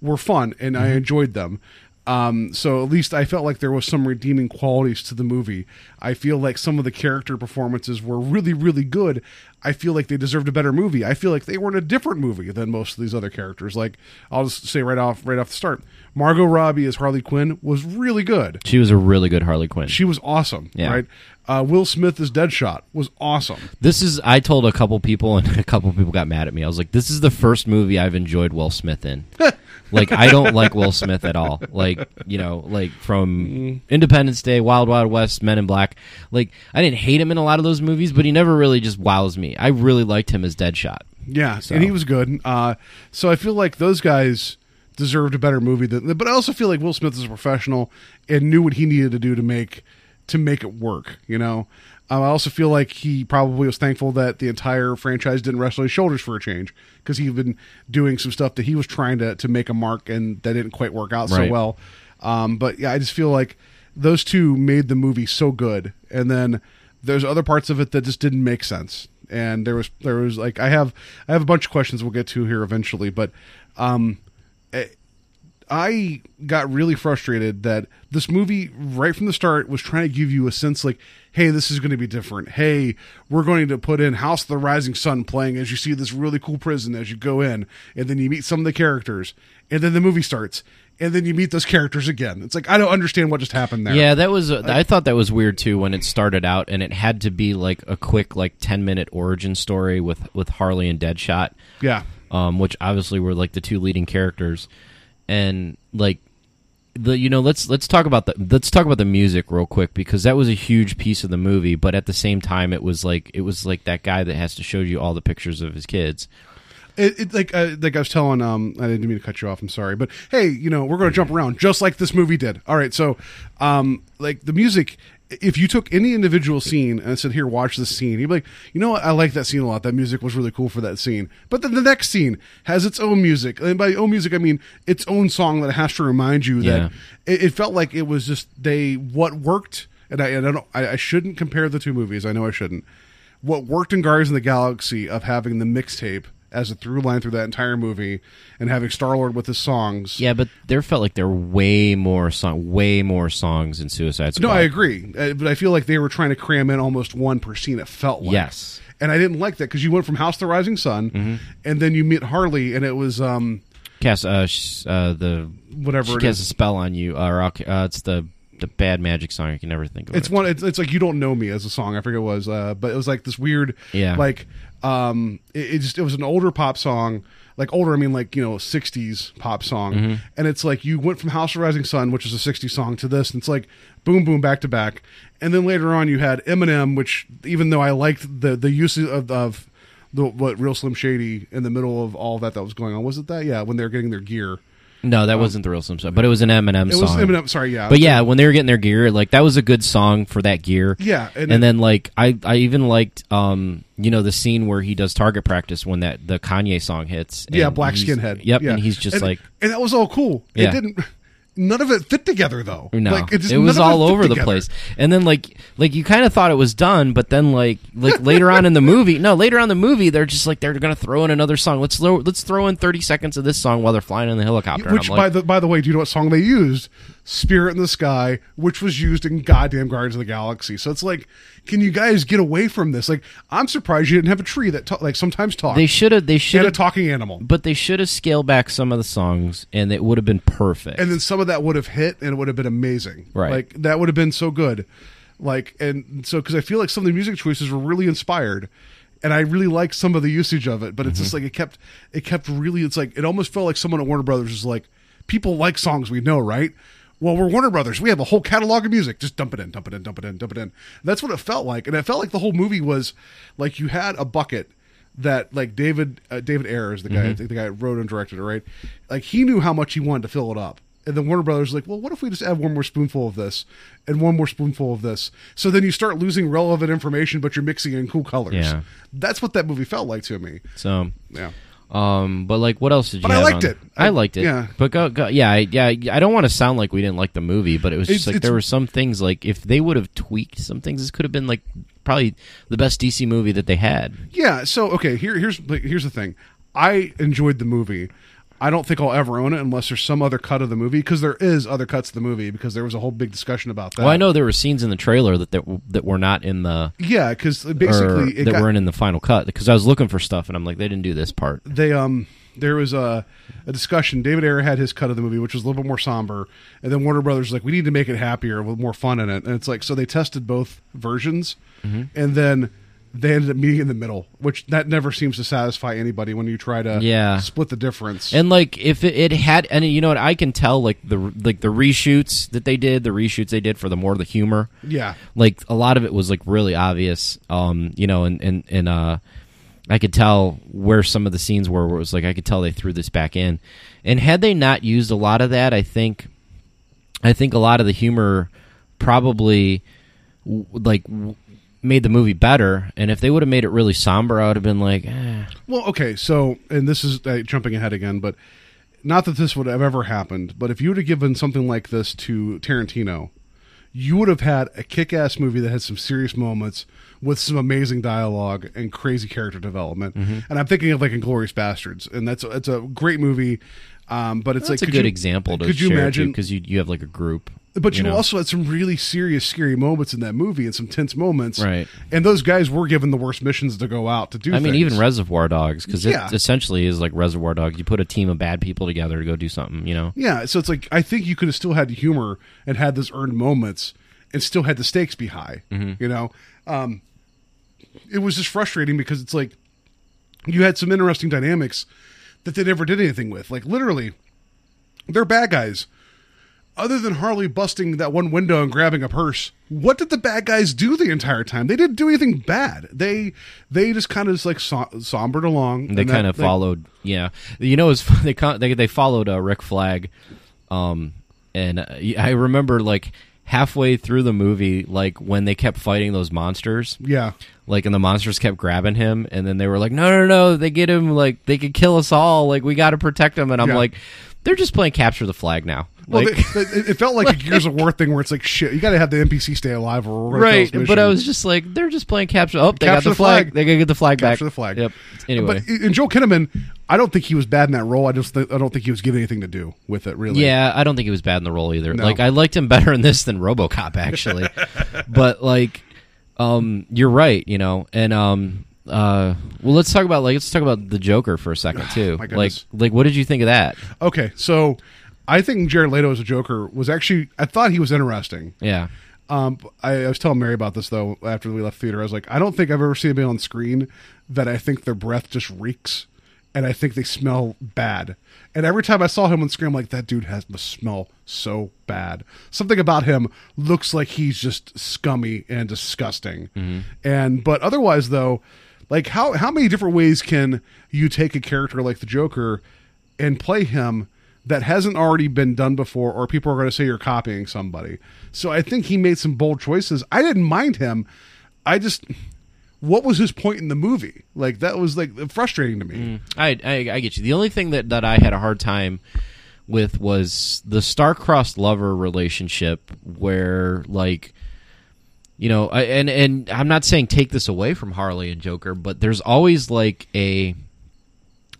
were fun and I enjoyed them. Um, so at least I felt like there was some redeeming qualities to the movie. I feel like some of the character performances were really, really good. I feel like they deserved a better movie. I feel like they were in a different movie than most of these other characters. Like I'll just say right off, right off the start, Margot Robbie as Harley Quinn was really good. She was a really good Harley Quinn. She was awesome. Yeah. Right. Uh, Will Smith as Deadshot was awesome. This is I told a couple people and a couple people got mad at me. I was like, "This is the first movie I've enjoyed Will Smith in." like I don't like Will Smith at all. Like, you know, like from Independence Day, Wild Wild West, Men in Black. Like I didn't hate him in a lot of those movies, but he never really just wows me. I really liked him as Deadshot. Yeah, So- and he was good. Uh, so I feel like those guys deserved a better movie than. But I also feel like Will Smith is a professional and knew what he needed to do to make to make it work. You know, um, I also feel like he probably was thankful that the entire franchise didn't rest on his shoulders for a change because he'd been doing some stuff that he was trying to to make a mark and that didn't quite work out so well. Um, but yeah, I just feel like those two made the movie so good, and then there's other parts of it that just didn't make sense. And there was there was like I have I have a bunch of questions we'll get to here eventually, but um, eh, I got really frustrated that this movie right from the start was trying to give you a sense like, hey, this is going to be different. Hey, we're going to put in House of the Rising Sun playing as you see this really cool prison as you go in, and then you meet some of the characters, and then the movie starts, and then you meet those characters again. It's like I don't understand what just happened there. Yeah, that was. I thought that was weird too when it started out, and it had to be like a quick, like ten minute origin story with with Harley and Deadshot. Yeah. um, which obviously were like the two leading characters, and like the you know let's let's talk about the let's talk about the music real quick because that was a huge piece of the movie, but at the same time it was like it was like that guy that has to show you all the pictures of his kids. It, it like uh, like I was telling um I didn't mean to cut you off. I'm sorry, but hey, you know we're to jump around just like this movie did. All right, so um like the music. If you took any individual scene and said, "Here, watch this scene," you'd be like, "You know what? I like that scene a lot. That music was really cool for that scene." But then the next scene has its own music, and by own music, I mean its own song that has to remind you Yeah. that it, it felt like it was just they what worked. And I, and I don't. I, I shouldn't compare the two movies. I know I shouldn't what worked in Guardians of the Galaxy of having the mixtape as a through line through that entire movie and having Star Lord with his songs. Yeah, but there felt like there were way more song, way more songs in Suicide Squad. No, I agree, uh, but I feel like they were trying to cram in almost one per scene. It felt like Yes. and I didn't like that because you went from House to Rising Sun, Mm-hmm. and then you meet Harley, and it was um Cast uh, sh- uh the Whatever she casts a spell on you. Or uh, it's the the bad magic song. I can never think of it's it. one. It's, it's like you don't know me as a song. I forget what it was, uh, but it was like this weird, Yeah. like um, it, it just it was an older pop song. Like older, I mean like you know '60s pop song, Mm-hmm. and it's like you went from House of Rising Sun, which is a '60s song, to this, and it's like boom, boom, back to back, and then later on you had Eminem, which even though I liked the the use of, of the what Real Slim Shady in the middle of all that that was going on, was it that? Yeah, when they were getting their gear, No, that wasn't the real Slim Shady, but it was an Eminem it song. It was Eminem. Sorry, yeah, But yeah, when they were getting their gear, like that was a good song for that gear. Yeah, and and, it- then like I, I even liked um you know the scene where he does target practice when that the Kanye song hits. Yeah, black skinhead. Yep, yeah. and he's just And- like and that was all cool. Yeah. It didn't. None of it fit together though. no, like, it, just- was all fit over the place. And then like like you kind of thought it was done, but then like like later on in the movie, no, later on in the movie, they're just like they're gonna throw in another song. Let's throw let's throw in thirty seconds of this song while they're flying in the helicopter. Which, by like, the by the way, do you know what song they used? "Spirit in the Sky," which was used in goddamn Guardians of the Galaxy. So it's like, can you guys get away from this? Like, I'm surprised you didn't have a tree that ta- like sometimes talks. they should have they should and a have talking animal. but they should have scaled back some of the songs, and it would have been perfect. and then some of that would have hit and it would have been amazing Right. like that would have been so good like and so because i feel like some of the music choices were really inspired and i really liked some of the usage of it but it's just Mm-hmm. like it kept it kept really it's like it almost felt like someone at warner brothers was like people like songs we know right well we're warner brothers. We have a whole catalog of music. Just dump it in dump it in dump it in dump it in. That's what it felt like. And it felt like the whole movie was like you had a bucket that like David uh, David Ayer is the guy think the guy wrote and directed it right? Like he knew how much he wanted to fill it up. And then Warner Brothers was like well what if we just add one more spoonful of this and one more spoonful of this? So then you start losing relevant information but you're mixing in cool colors. Yeah. that's what that movie felt like to me. So yeah Um, but like, what else did you? But I liked on- it. I, I- liked it. yeah. But go, go yeah, I, yeah. I don't want to sound like we didn't like the movie, but it was just It's- like it's- there were some things like if they would have tweaked some things, this could have been like probably the best DC movie that they had. Yeah. So okay, here here's like, here's the thing. I enjoyed the movie. I don't think I'll ever own it unless there's some other cut of the movie because there is other cuts of the movie because there was a whole big discussion about that. Well, I know there were scenes in the trailer that that, that were not in the Yeah, because basically it that got, weren't in the final cut because I was looking for stuff and I'm like they didn't do this part. they um there was a a discussion. David Ayer had his cut of the movie, which was a little bit more somber, and then Warner Brothers was like, we need to make it happier with more fun in it. And it's like so they tested both versions, Mm-hmm. and then they ended up meeting in the middle, which that never seems to satisfy anybody when you try to Yeah. split the difference. And like if it, it had and you know what I can tell like the like the reshoots that they did, the reshoots they did for the more of the humor. yeah, Like a lot of it was like really obvious. Um, you know, and and and uh I could tell where some of the scenes were where it was like I could tell they threw this back in. And had they not used a lot of that, I think I think a lot of the humor probably like made the movie better and if they would have made it really somber I would have been like eh. Well, okay, so and this is uh, jumping ahead again, but not that this would have ever happened, but if you would have given something like this to Tarantino, you would have had a kick-ass movie that had some serious moments with some amazing dialogue and crazy character development. Mm-hmm. And I'm thinking of like Inglourious Basterds, and that's it's a great movie. Um, but it's That's like a good you- example to could you imagine? because you you have like a group But you, know? also had some really serious, scary moments in that movie and some tense moments. Right. And those guys were given the worst missions to go out to do. I mean, even Reservoir Dogs, because Yeah. it essentially is like Reservoir Dogs. You put a team of bad people together to go do something, you know? Yeah, so it's like I think you could have still had humor and had those earned moments and still had the stakes be high. You know, um, it was just frustrating because it's like you had some interesting dynamics that they never did anything with. Like literally, they're bad guys. Other than Harley busting that one window and grabbing a purse, what did the bad guys do the entire time? They didn't do anything bad. They they just kind of just like som- sombered along. They kind of followed, yeah. You know, it's they they they followed uh, Rick Flag, um, and uh, I remember like halfway through the movie, like when they kept fighting those monsters, Yeah, like and the monsters kept grabbing him, and then they were like, no, no, no, they get him, like they could kill us all, like we got to protect him, and I'm Yeah. like, they're just playing capture the flag now, Well, like. they, they- it felt like a Gears of War thing where it's like shit. You got to have the NPC stay alive or Right, but I was just like, they're just playing capture. Oh, they got the the flag. flag. They gotta get the flag back. capture the flag. Yep. Anyway, but and Joel Kinnaman, I don't think he was bad in that role. I just th- I don't think he was given anything to do with it. Really, yeah, I don't think he was bad in the role either. No. Like, I liked him better in this than RoboCop actually. but like, um, you're right. You know, and um, uh, well, let's talk about like let's talk about the Joker for a second too. My like, like, what did you think of that? Okay, so I think Jared Leto as a Joker was actually I thought he was interesting. Yeah, Um, I, I was telling Mary about this though after we left theater. I was like, I don't think I've ever seen anybody on screen that I think their breath just reeks, and I think they smell bad. And every time I saw him on screen, I'm like, that dude has must smell so bad. Something about him looks like he's just scummy and disgusting. And but otherwise though, like how how many different ways can you take a character like the Joker and play him? That hasn't already been done before, or people are going to say you're copying somebody. So I think he made some bold choices. I didn't mind him. I just, what was his point in the movie? Like that was like frustrating to me. Mm, I, I I get you. The only thing that that I had a hard time with was the star-crossed lover relationship, where like. You know, and and I'm not saying take this away from Harley and Joker, but there's always like a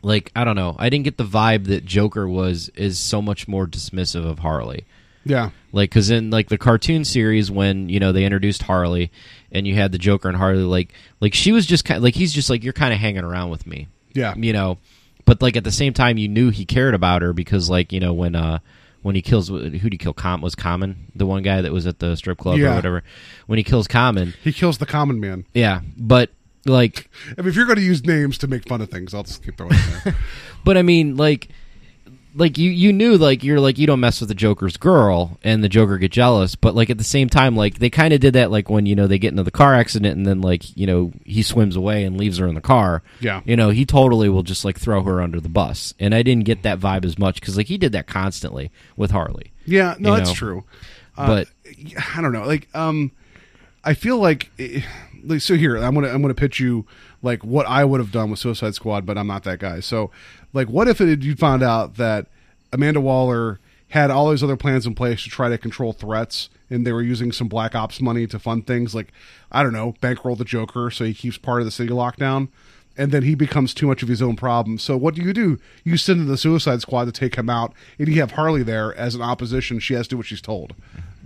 like I don't know. I didn't get the vibe that Joker was is so much more dismissive of Harley. Yeah, Like, because in like the cartoon series, when you know they introduced Harley, and you had the Joker and Harley, like like she was just kind like he's just like you're kind of hanging around with me, yeah, you know. But like at the same time, you knew he cared about her because like you know when uh when he kills who would he kill? Com was Common the one guy that was at the strip club Yeah. or whatever. When he kills Common, he kills the common man. yeah. But like I mean, if you're going to use names to make fun of things, I'll just keep throwing it there. But I mean, like, like you you knew like you're like you don't mess with the Joker's girl, and the Joker get jealous. But like at the same time, like they kind of did that like when you know they get into the car accident, and then like you know he swims away and leaves her in the car. Yeah. you know he totally will just like throw her under the bus, and I didn't get that vibe as much because like he did that constantly with Harley. Yeah, no, that's know. true. But- I don't know. Like, um, I feel like, eh, like so. Here, I'm gonna I'm gonna pitch you like what I would have done with Suicide Squad, but I'm not that guy. So, like, what if it, you found out that Amanda Waller had all these other plans in place to try to control threats, and they were using some Black Ops money to fund things like I don't know, bankroll the Joker so he keeps part of the city lockdown. and then he becomes too much of his own problem. So what do you do? You send the Suicide Squad to take him out, and you have Harley there as an opposition. She has to do what she's told.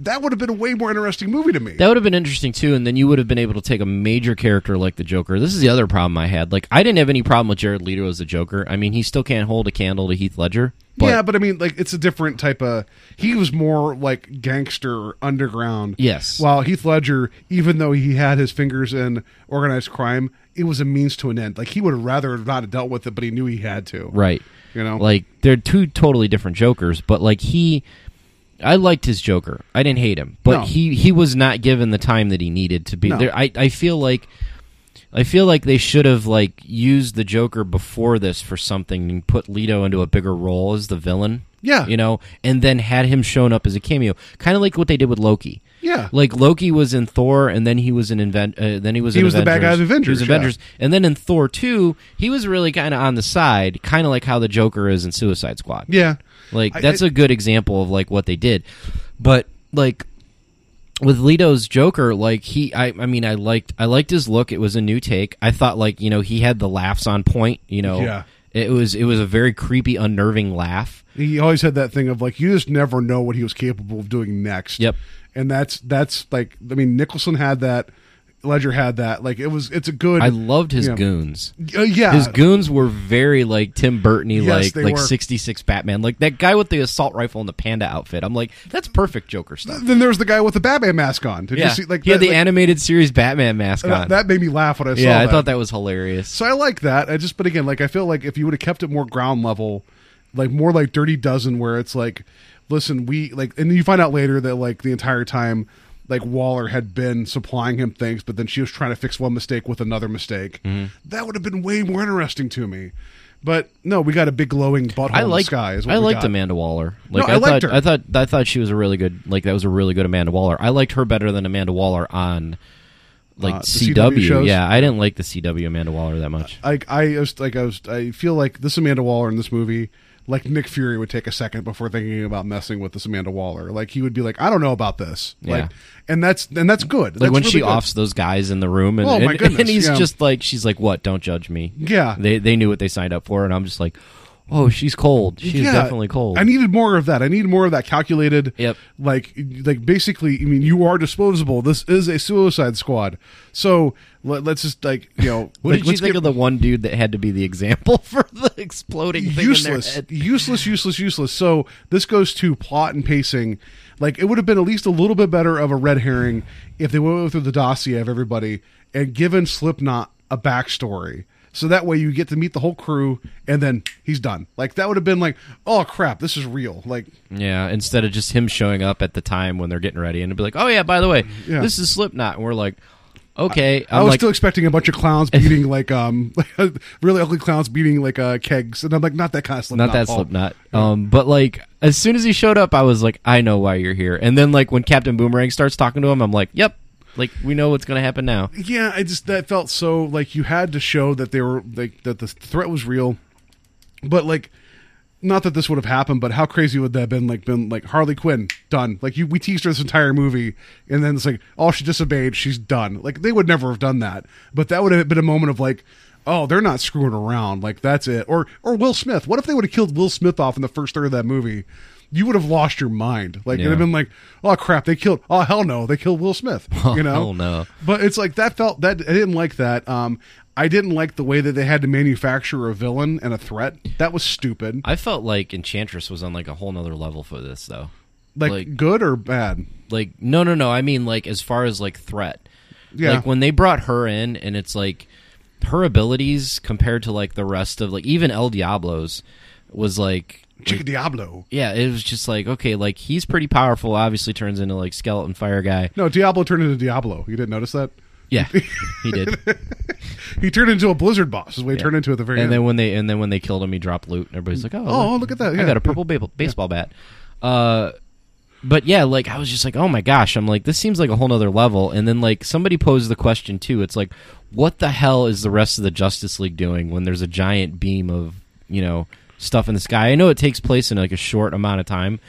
That would have been a way more interesting movie to me. That would have been interesting too, and then you would have been able to take a major character like the Joker. This is the other problem I had. Like, I didn't have any problem with Jared Leto as the Joker. I mean, he still can't hold a candle to Heath Ledger. But yeah, but I mean, like it's a different type of. He was more like gangster underground. Yes. While Heath Ledger, even though he had his fingers in organized crime, it was a means to an end. Like he would have rather not have dealt with it, but he knew he had to. Right. You know? like they're two totally different Jokers, but like he. I liked his Joker. I didn't hate him, but No. he he was not given the time that he needed to be No. there. I I feel like I feel like they should have like used the Joker before this for something and put Leto into a bigger role as the villain. Yeah. you know, and then had him shown up as a cameo, kind of like what they did with Loki. Yeah. like Loki was in Thor, and then he was in invent. Uh, then he was He in was the bad guy of Avengers, He was yeah. Avengers, and then in Thor two, he was really kind of on the side, kind of like how the Joker is in Suicide Squad. Yeah. Like I- that's I- a good example of like what they did. But like with Leto's Joker, like he I I mean I liked I liked his look. It was a new take. I thought like, you know, he had the laughs on point, you know. Yeah. It was it was a very creepy, unnerving laugh. He always had that thing of like you just never know what he was capable of doing next. Yep. And that's that's like I mean Nicholson had that, Ledger had that. Like it was it's a good. I loved his yeah. goons. Uh, yeah. His goons were very like Tim Burtony, Yes, like like sixty six Batman, like that guy with the assault rifle and the panda outfit. I'm like, that's perfect Joker stuff. Then there was the guy with the Batman mask on. Did yeah, you see? Like he had the like, animated series Batman mask that, on. that made me laugh when I saw. yeah, I that. thought that was hilarious. So I like that. I just, but again, like I feel like if you would have kept it more ground level, like more like Dirty Dozen, where it's like, listen, we like, and you find out later that like the entire time, like Waller had been supplying him things, but then she was trying to fix one mistake with another mistake. Mm-hmm. That would have been way more interesting to me. But no, we got a big glowing butthole I in the sky. Is what I liked got. Amanda Waller. No, I I, liked thought her. I thought I thought she was a really good like that was a really good Amanda Waller. I liked her better than Amanda Waller on like Uh, CW. CW? Yeah, I didn't like the CW Amanda Waller that much. Like I was like I was I feel like this Amanda Waller in this movie, like Nick Fury would take a second before thinking about messing with this Amanda Waller. Like he would be like, I don't know about this. Yeah. Like and that's and that's good. Like That's when really she good. offs those guys in the room and, Oh, and, goodness, and he's yeah. just like she's like, What, don't judge me. Yeah. They they knew what they signed up for and I'm just like, Oh, she's cold. She's Yeah. definitely cold. I needed more of that. I needed more of that calculated. Yep. Like, like basically, I mean, you are disposable. This is a Suicide Squad. So let, us just like you know. what like, did you think get- of the one dude that had to be the example for the exploding thing useless, in their head? useless, useless, useless. So this goes to plot and pacing. Like it would have been at least a little bit better of a red herring if they went through the dossier of everybody and given Slipknot a backstory. So that way you get to meet the whole crew and then he's done. Like that would have been like, oh crap, this is real. Like Yeah, instead of just him showing up at the time when they're getting ready and be like, "Oh yeah, by the way, Yeah. this is Slipknot," and we're like, "Okay." I I'm was like, still expecting a bunch of clowns beating like um really ugly clowns beating like uh kegs and I'm like not that kind of Slipknot. not that Paul. Slipknot. Um, but like as soon as he showed up, I was like, "I know why you're here." And then like when Captain Boomerang starts talking to him, I'm like, "Yep." Like we know what's gonna happen now. Yeah, I just that felt so like you had to show that they were like that the threat was real, but like not that this would have happened, but how crazy would that have been? Like been like Harley Quinn done. Like you, we teased her this entire movie, and then it's like oh she disobeyed, she's done. Like they would never have done that, but that would have been a moment of like. Oh, they're not screwing around. Like that's it. Or or Will Smith. What if they would have killed Will Smith off in the first third of that movie? You would have lost your mind. Like it'd have been like, oh crap, they killed. Oh hell no, they killed Will Smith. you know, hell no. but it's like that felt that I didn't like that. Um, I didn't like the way that they had to manufacture a villain and a threat. That was stupid. I felt like Enchantress was on like a whole nother level for this though. Like, like- good or bad? Like no, no, no. I mean like as far as like threat. Yeah. Like when they brought her in, and it's like her abilities compared to like the rest of like even El Diablo's was like Chica Diablo. yeah, it was just like okay, like he's pretty powerful. Obviously, turns into like skeleton fire guy. No, Diablo turned into Diablo. You didn't notice that? Yeah, he did. He turned into a Blizzard boss. Is what he turned into at the very and end. then when they and then when they killed him, he dropped loot. And everybody's like, oh, Oh, look at that, I got a purple ba- baseball bat. Uh, but yeah, like I was just like, oh my gosh, I'm like, this seems like a whole nother level. And then like somebody posed the question too. It's like, what the hell is the rest of the Justice League doing when there's a giant beam of you know stuff in the sky? I know it takes place in like a short amount of time,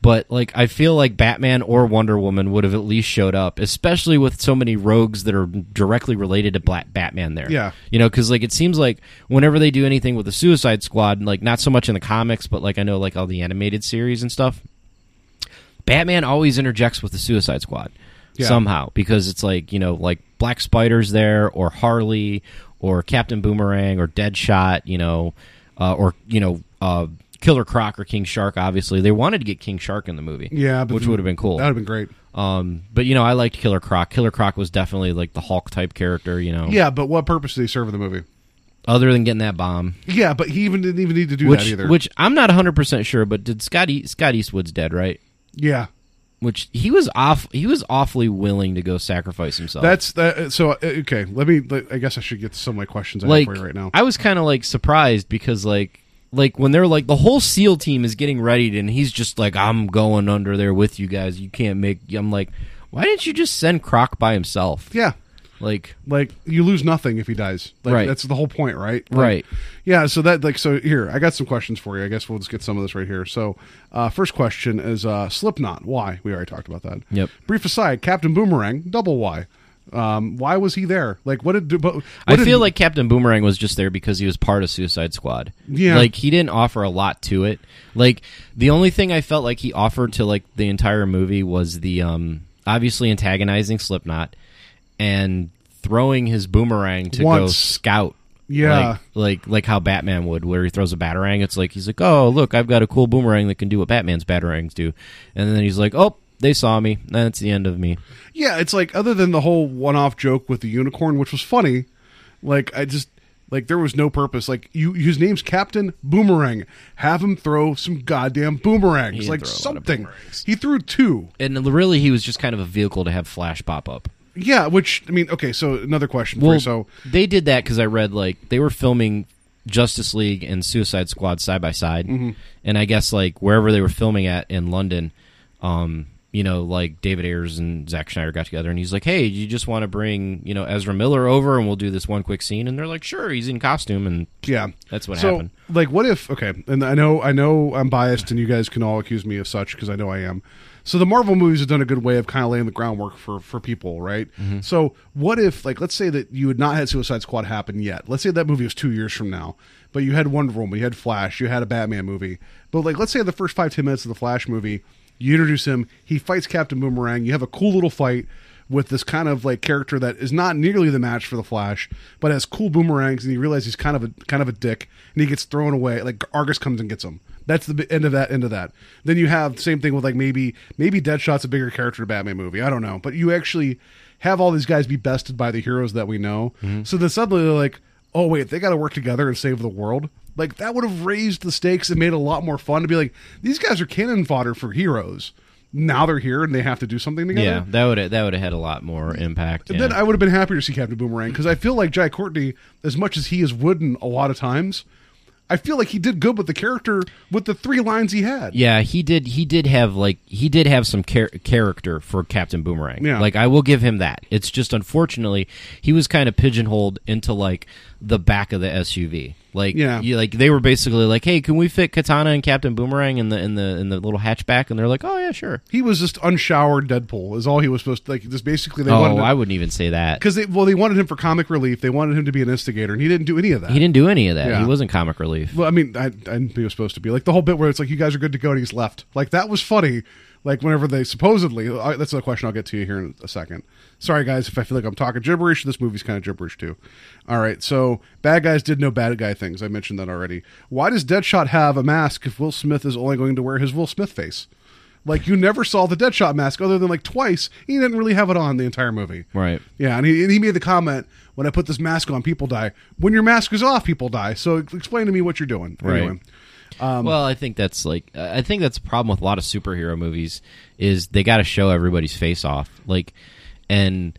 But like, I feel like Batman or Wonder Woman would have at least showed up, especially with so many rogues that are directly related to Black Batman. There, Yeah. you know, because like it seems like whenever they do anything with the Suicide Squad, like not so much in the comics, but like I know like all the animated series and stuff, Batman always interjects with the Suicide Squad Yeah. somehow because it's like you know like Black Spider's there or Harley or Captain Boomerang or Deadshot, you know, uh, or you know. Uh, Killer Croc or King Shark. Obviously, they wanted to get King Shark in the movie. Yeah, but which would have been cool. That would have been great. Um, but you know, I liked Killer Croc. Killer Croc was definitely like the Hulk type character. You know, Yeah, but what purpose did he serve in the movie? Other than getting that bomb, Yeah, but he even didn't even need to do which that either. which I'm not 100 percent sure, but did Scott e- Scott Eastwood's dead, right? yeah, Which he was off. He was awfully willing to go sacrifice himself. that's that. So uh, okay, let me. Let, I guess I should get to some of my questions I like have for you right now. I was kind of like surprised because like like when they're like the whole SEAL team is getting ready and he's just like I'm going under there with you guys. You can't make. I'm like, why didn't you just send Croc by himself? yeah, Like like you lose nothing if he dies. Like, Right. That's the whole point, right? Like, Right. Yeah. So that like so here I got some questions for you. I guess we'll just get some of this right here. So uh, first question is uh, Slipknot. Why? We already talked about that. Yep. Brief aside. Captain Boomerang. Double why? Um, why was he there? Like what did? What I did- feel like Captain Boomerang was just there because he was part of Suicide Squad. Yeah. Like he didn't offer a lot to it. Like the only thing I felt like he offered to like the entire movie was the um obviously antagonizing Slipknot and throwing his boomerang to go scout. Yeah. Like, like like how Batman would, where he throws a batarang. It's like he's like, "Oh, look, I've got a cool boomerang that can do what Batman's batarangs do," and then he's like, "Oh, they saw me. That's the end of me." Yeah, it's like other than the whole one-off joke with the unicorn, which was funny. Like I just like there was no purpose. Like you, his name's Captain Boomerang. Have him throw some goddamn boomerangs, like throw a lot of something. boomerangs. He threw two. And really, he was just kind of a vehicle to have Flash pop up. Yeah, which I mean, okay. So another question for you. So they did that because I read like they were filming Justice League and Suicide Squad side by side, Mm-hmm. and I guess like wherever they were filming at in London, um, you know, like David Ayers and Zack Snyder got together, and he's like, "Hey, you just want to bring you know Ezra Miller over, and we'll do this one quick scene?" And they're like, "Sure." He's in costume, and yeah, That's what so, happened. Like, what if? Okay, and I know, I know, I'm biased, and you guys can all accuse me of such because I know I am. So the Marvel movies have done a good way of kind of laying the groundwork for for people, right? Mm-hmm. So what if, like, let's say that you had not had Suicide Squad happen yet. Let's say that movie was two years from now, but you had Wonder Woman, you had Flash, you had a Batman movie. But like, let's say the first five ten minutes of the Flash movie, you introduce him, he fights Captain Boomerang, you have a cool little fight with this kind of like character that is not nearly the match for the Flash, but has cool boomerangs, and you realize he's kind of a kind of a dick, and he gets thrown away. Like Argus comes and gets him. That's the end of that. End of that. Then you have the same thing with like maybe maybe Deadshot's a bigger character in a Batman movie. I don't know, but you actually have all these guys be bested by the heroes that we know. Mm-hmm. So then suddenly they're like, oh wait, they got to work together and save the world. Like that would have raised the stakes and made it a lot more fun to be like, these guys are cannon fodder for heroes. Now they're here and they have to do something together. yeah, that would that would have had a lot more impact. Yeah. Then I would have been happier to see Captain Boomerang because I feel like Jai Courtney, as much as he is wooden a lot of times, I feel like he did good with the character with the three lines he had. Yeah, he did. He did have like he did have some char- character for Captain Boomerang. Yeah. like I will give him that. It's just unfortunately he was kind of pigeonholed into like the back of the SUV. Like Yeah. you, like they were basically like, hey, can we fit Katana and Captain Boomerang in the in the in the little hatchback? And they're like, oh yeah, sure. He was just unshowered Deadpool is all he was supposed to like. Just basically they oh, I wouldn't even say that. because they well they wanted him for comic relief. They wanted him to be an instigator, and he didn't do any of that. He didn't do any of that. Yeah. He wasn't comic relief. Well, I mean, I, I he was supposed to be like the whole bit where it's like you guys are good to go and he's left. Like that was funny. Like whenever they supposedly, I, that's a question I'll get to you here in a second. Sorry guys if I feel like I'm talking gibberish. This movie's kind of gibberish too. All right, so bad guys did no bad guy things. I mentioned that already. Why does Deadshot have a mask if Will Smith is only going to wear his Will Smith face? Like you never saw the Deadshot mask other than like twice. He didn't really have it on the entire movie. Right. Yeah, and he, and he made the comment when I put this mask on, people die. When your mask is off, people die. So explain to me what you're doing. Right. Anyway. Um, well, I think that's like I think that's a problem with a lot of superhero movies is they got to show everybody's face off, like, and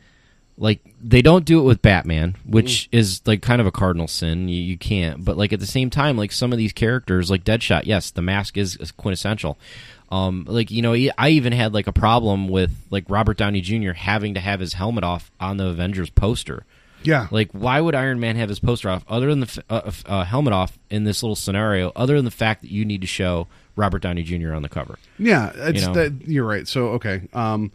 like they don't do it with Batman, which is like kind of a cardinal sin. You, you can't, but like at the same time, like some of these characters, like Deadshot, yes, the mask is, is quintessential. Um, like you know, I even had like a problem with like Robert Downey Jr. having to have his helmet off on the Avengers poster. Yeah. Like, why would Iron Man have his poster off, other than the f- uh, uh, helmet off in this little scenario, other than the fact that you need to show Robert Downey Jr. on the cover? Yeah, it's You know? that you're right. So okay, um,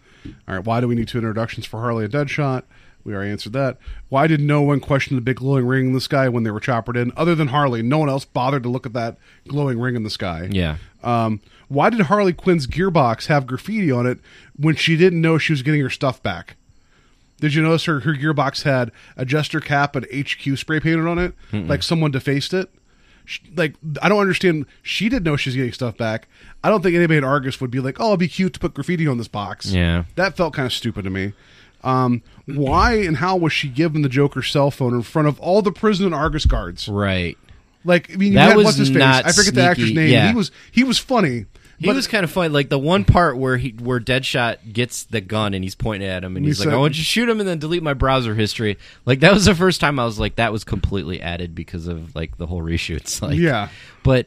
all right. Why do we need two introductions for Harley and Deadshot? We already answered that. Why did no one question the big glowing ring in the sky when they were choppered in? Other than Harley, no one else bothered to look at that glowing ring in the sky. Yeah. Um, why did Harley Quinn's gearbox have graffiti on it when she didn't know she was getting her stuff back? Did you notice her her gearbox had a jester cap and HQ spray painted on it, like someone defaced it? Sh- Like I don't understand. She didn't know she's getting stuff back. I don't think anybody at Argus would be like, "Oh, it'd be cute to put graffiti on this box." Yeah. that felt kind of stupid to me. Um, why and how was she given the Joker's cell phone in front of all the prison and Argus guards? Right. Like, I mean, you That had was what's his face? I forget the actor's name. yeah. He was he was funny. He but- was kind of funny. Like the one part where he where Deadshot gets the gun and he's pointing at him and He he's like, said- "I want you to shoot him and then delete my browser history." Like that was the first time I was like, that was completely added because of like the whole reshoots. Like, Yeah. but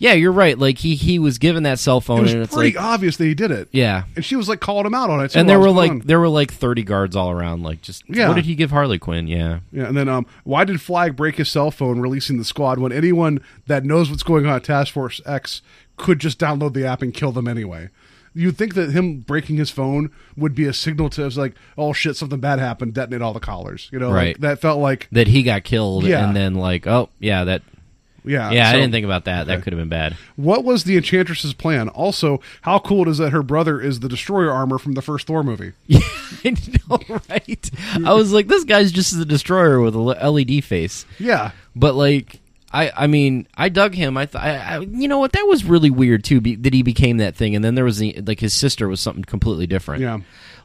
yeah, you're right. Like he he was given that cell It phone was and it's pretty like, obvious that he did it. yeah. and she was like calling him out on it. And there were like on? there were like thirty guards all around. Like, just Yeah. what did he give Harley Quinn? Yeah, yeah, and then um, why did Flag break his cell phone releasing the squad when anyone that knows what's going on at Task Force X could just download the app and kill them anyway? You'd think that him breaking his phone would be a signal to us like, oh shit, something bad happened, detonate all the collars. You know, like, Right. that felt like that he got killed. Yeah. and then like, oh yeah, that yeah, yeah, I so- didn't think about that. That could have been bad. What was the Enchantress's plan? Also, how cool it is that her brother is the Destroyer armor from the first Thor movie? I know, right? I was like, this guy's just the destroyer with a l- LED face. Yeah, But like, I I mean, I dug him. I I, you know what? That was really weird too. Be, that he became that thing, and then there was the like his sister was something completely different. Yeah.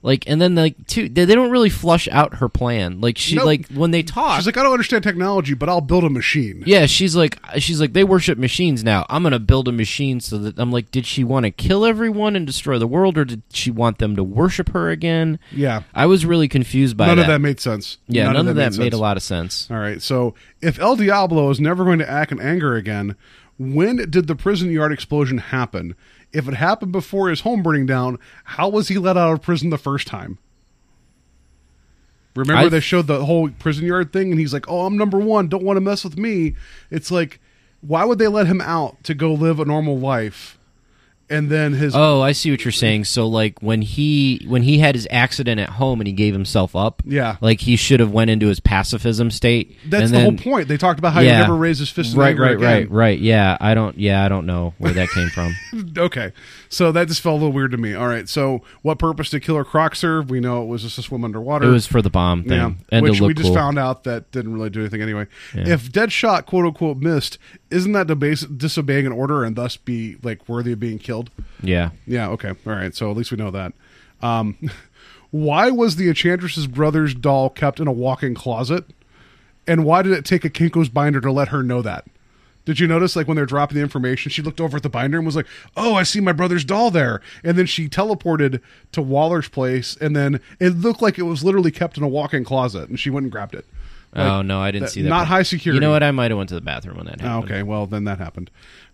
Like, and then like two, they, they don't really flush out her plan. Like she like when they talk. she's like, I don't understand technology, but I'll build a machine. yeah, she's like, she's like, they worship machines now. I'm gonna build a machine so that I'm like, did she want to kill everyone and destroy the world, or did she want them to worship her again? Yeah. I was really confused by None that. of that made sense. yeah, none, of that, made, sense. a lot of sense. All right, so if El Diablo is never going to act in anger again, when did the prison yard explosion happen? If it happened before his home burning down, how was he let out of prison the first time? Remember I- they showed the whole prison yard thing, and he's like, "Oh, I'm number one. Don't want to mess with me." It's like, why would they let him out to go live a normal life, and then his Oh, I see what you're saying. So like when he when he had his accident at home and he gave himself up, Yeah. like he should have went into his pacifism state. that's the then- whole point. They talked about how he never raised his fist. in Right, right, again. right, right. Yeah, I don't. Yeah, I don't know where that came from. okay, so that just felt a little weird to me. All right, so what purpose did Killer Croc serve? We know it was just to swim underwater. It was for the bomb thing, yeah, and which to look we just cool. found out that didn't really do anything anyway. Yeah. If Deadshot quote unquote missed, isn't that debase, disobeying an order and thus be like worthy of being killed? Yeah, Yeah. Okay. All right. So at least we know that. Um, why was the Enchantress's brother's doll kept in a walk-in closet? And why did it take a Kinko's binder to let her know that? Did you notice, like, when they're dropping the information, she looked over at the binder and was like, "Oh, I see my brother's doll there." And then she teleported to Waller's place, and then it looked like it was literally kept in a walk-in closet, and she went and grabbed it. Like, oh no, I didn't see that. Not part. high security. You know what? I might have went to the bathroom when that Oh, happened. okay, well then that happened.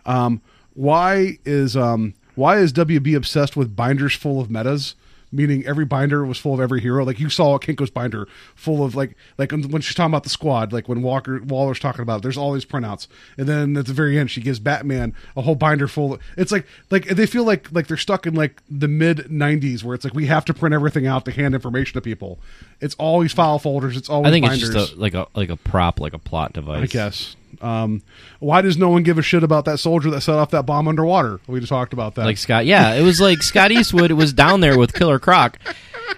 Um, why is um, why is WB obsessed with binders full of metas? Meaning every binder was full of every hero. Like you saw Kinko's binder full of like like when she's talking about the squad, like when Walker Waller's talking about it, there's all these printouts, and then at the very end she gives Batman a whole binder full. Of, it's like like they feel like like they're stuck in like the mid '90s where it's like we have to print everything out to hand information to people. It's always file folders. It's always I think binders. it's just a, like a like a prop, like a plot device. I guess. Um, why does no one give a shit about that soldier that set off that bomb underwater? We just talked about that. Like Scott, yeah, it was like Scott Eastwood was down there with Killer Croc,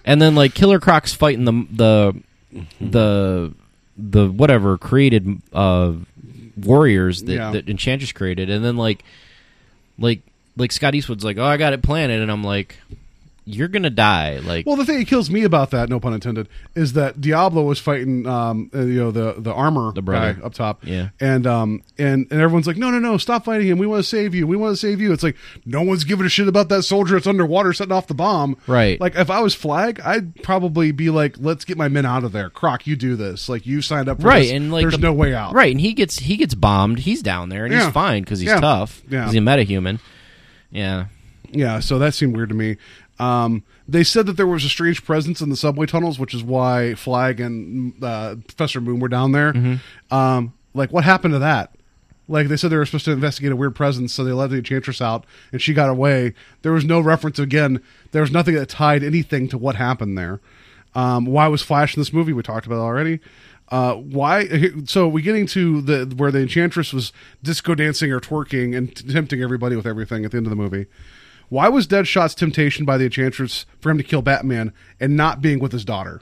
and then like Killer Croc's fighting the the the the whatever created uh warriors that, Yeah. that Enchantress created, and then like like like Scott Eastwood's like, oh, I got it planted, and I'm like, you're gonna die, like. well, the thing that kills me about that, no pun intended, is that Diablo was fighting, um, uh, you know, the the armor The guy up top, Yeah. and um, and and everyone's like, no, no, no, stop fighting him. We want to save you. We want to save you. It's like no one's giving a shit about that soldier that's underwater setting off the bomb. Right. Like if I was Flag, I'd probably be like, let's get my men out of there. Croc, you do this. Like you signed up for right this. and like there's the- no way out. right and he gets he gets bombed he's down there and Yeah. he's fine because he's Yeah. tough Yeah. he's a metahuman yeah Yeah, so that seemed weird to me. Um, they said that there was a strange presence in the subway tunnels, which is why Flag and uh, Professor Moon were down there. Um, like, what happened to that? Like they said, they were supposed to investigate a weird presence, so they let the Enchantress out, and she got away. There was no reference again. There was nothing that tied anything to what happened there. Um, why was Flash in this movie? We talked about it already. Uh, why? So we're getting to the where the Enchantress was disco dancing or twerking and t- tempting everybody with everything at the end of the movie. Why was Deadshot's temptation by the Enchantress for him to kill Batman and not being with his daughter?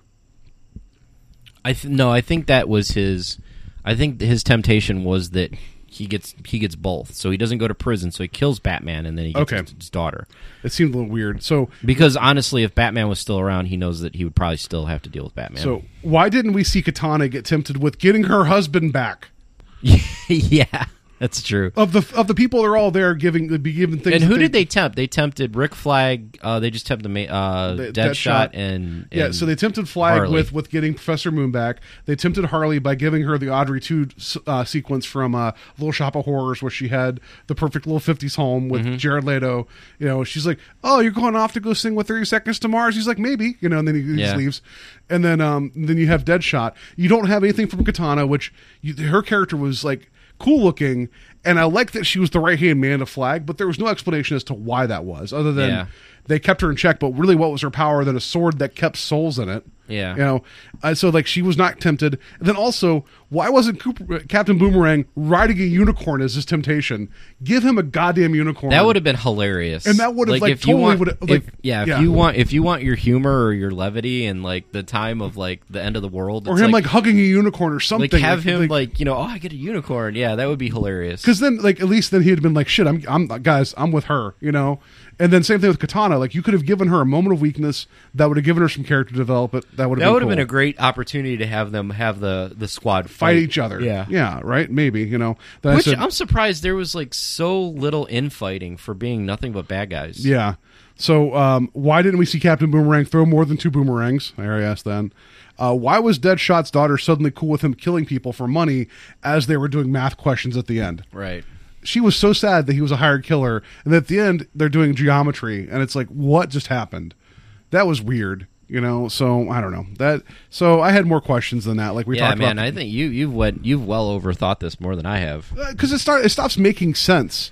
I th- no, I think that was his. I think his temptation was that he gets he gets both. So he doesn't go to prison, so he kills Batman, and then he gets Okay. his, his daughter. It seemed a little weird. So Because honestly, if Batman was still around, he knows that he would probably still have to deal with Batman. so why didn't we see Katana get tempted with getting her husband back? yeah, that's true. Of the of the people that are all there giving be given things. And who did they tempt? They tempted Rick Flag. Uh, they just tempted uh, The- Deadshot Deadshot. and, Yeah, so they tempted Flag Harley. with with getting Professor Moon back. They tempted Harley by giving her the Audrey two uh, sequence from uh, Little Shop of Horrors, where she had the perfect little fifties home with Mm-hmm. Jared Leto. You know, she's like, "Oh, you're going off to go sing with Thirty Seconds to Mars." He's like, "Maybe," you know, and then he, he just leaves. And then um, then you have Deadshot. You don't have anything from Katana, which you, her character was like cool looking. And I like that she was the right hand man to Flag, but there was no explanation as to why that was, other than Yeah. They kept her in check. But really, what was her power than a sword that kept souls in it? Yeah. you know. Uh, so like she was not tempted. And then also, why wasn't Cooper, Captain Boomerang riding a unicorn as his temptation? Give him a goddamn unicorn. That would have been hilarious, And that would've, like, if you totally want, would've, if- yeah, if yeah. you want, if you want your humor or your levity and like the time of like the end of the world, or him like, hugging a unicorn or something. like have him like, you know, oh, I get a unicorn. Yeah, that would be hilarious. because then like at least then he'd have been like shit i'm i'm guys i'm with her you know and then same thing with katana like you could have given her a moment of weakness that would have given her some character development that would have That been would have cool. been a great opportunity to have them have the the squad fight each other Yeah, yeah right maybe you know Then Which said- I'm surprised there was like so little infighting for being nothing but bad guys. Yeah. So um, why didn't we see Captain Boomerang throw more than two boomerangs? I already asked then. Uh, why was Deadshot's daughter suddenly cool with him killing people for money as they were doing math questions at the end? Right. She was so sad that he was a hired killer, and at the end they're doing geometry, and it's like, what just happened? That was weird, you know. So I don't know that. So I had more questions than that. Like we yeah, talked man. about, I think you you've went you've well overthought this more than I have. because it start it stops making sense.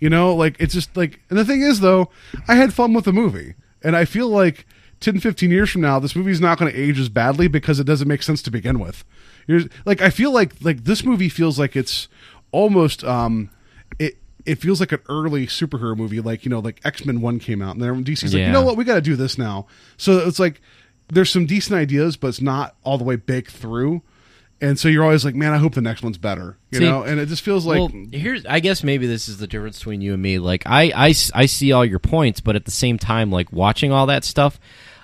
You know, like it's just like and the thing is though, I had fun with the movie. And I feel like 10 15 years from now this movie's not going to age as badly because it doesn't make sense to begin with. You're, like I feel like like this movie feels like it's almost um it feels like an early superhero movie like you know like X-Men 1 came out and then DC's like, "You know what? We got to do this now." So it's like there's some decent ideas but it's not all the way baked through. And so you're always like, "Man, I hope the next one's better." You See, know? And it just feels like well, here's I guess maybe this is the difference between you and me. Like I, I, I see all your points, but at the same time, like watching all that stuff,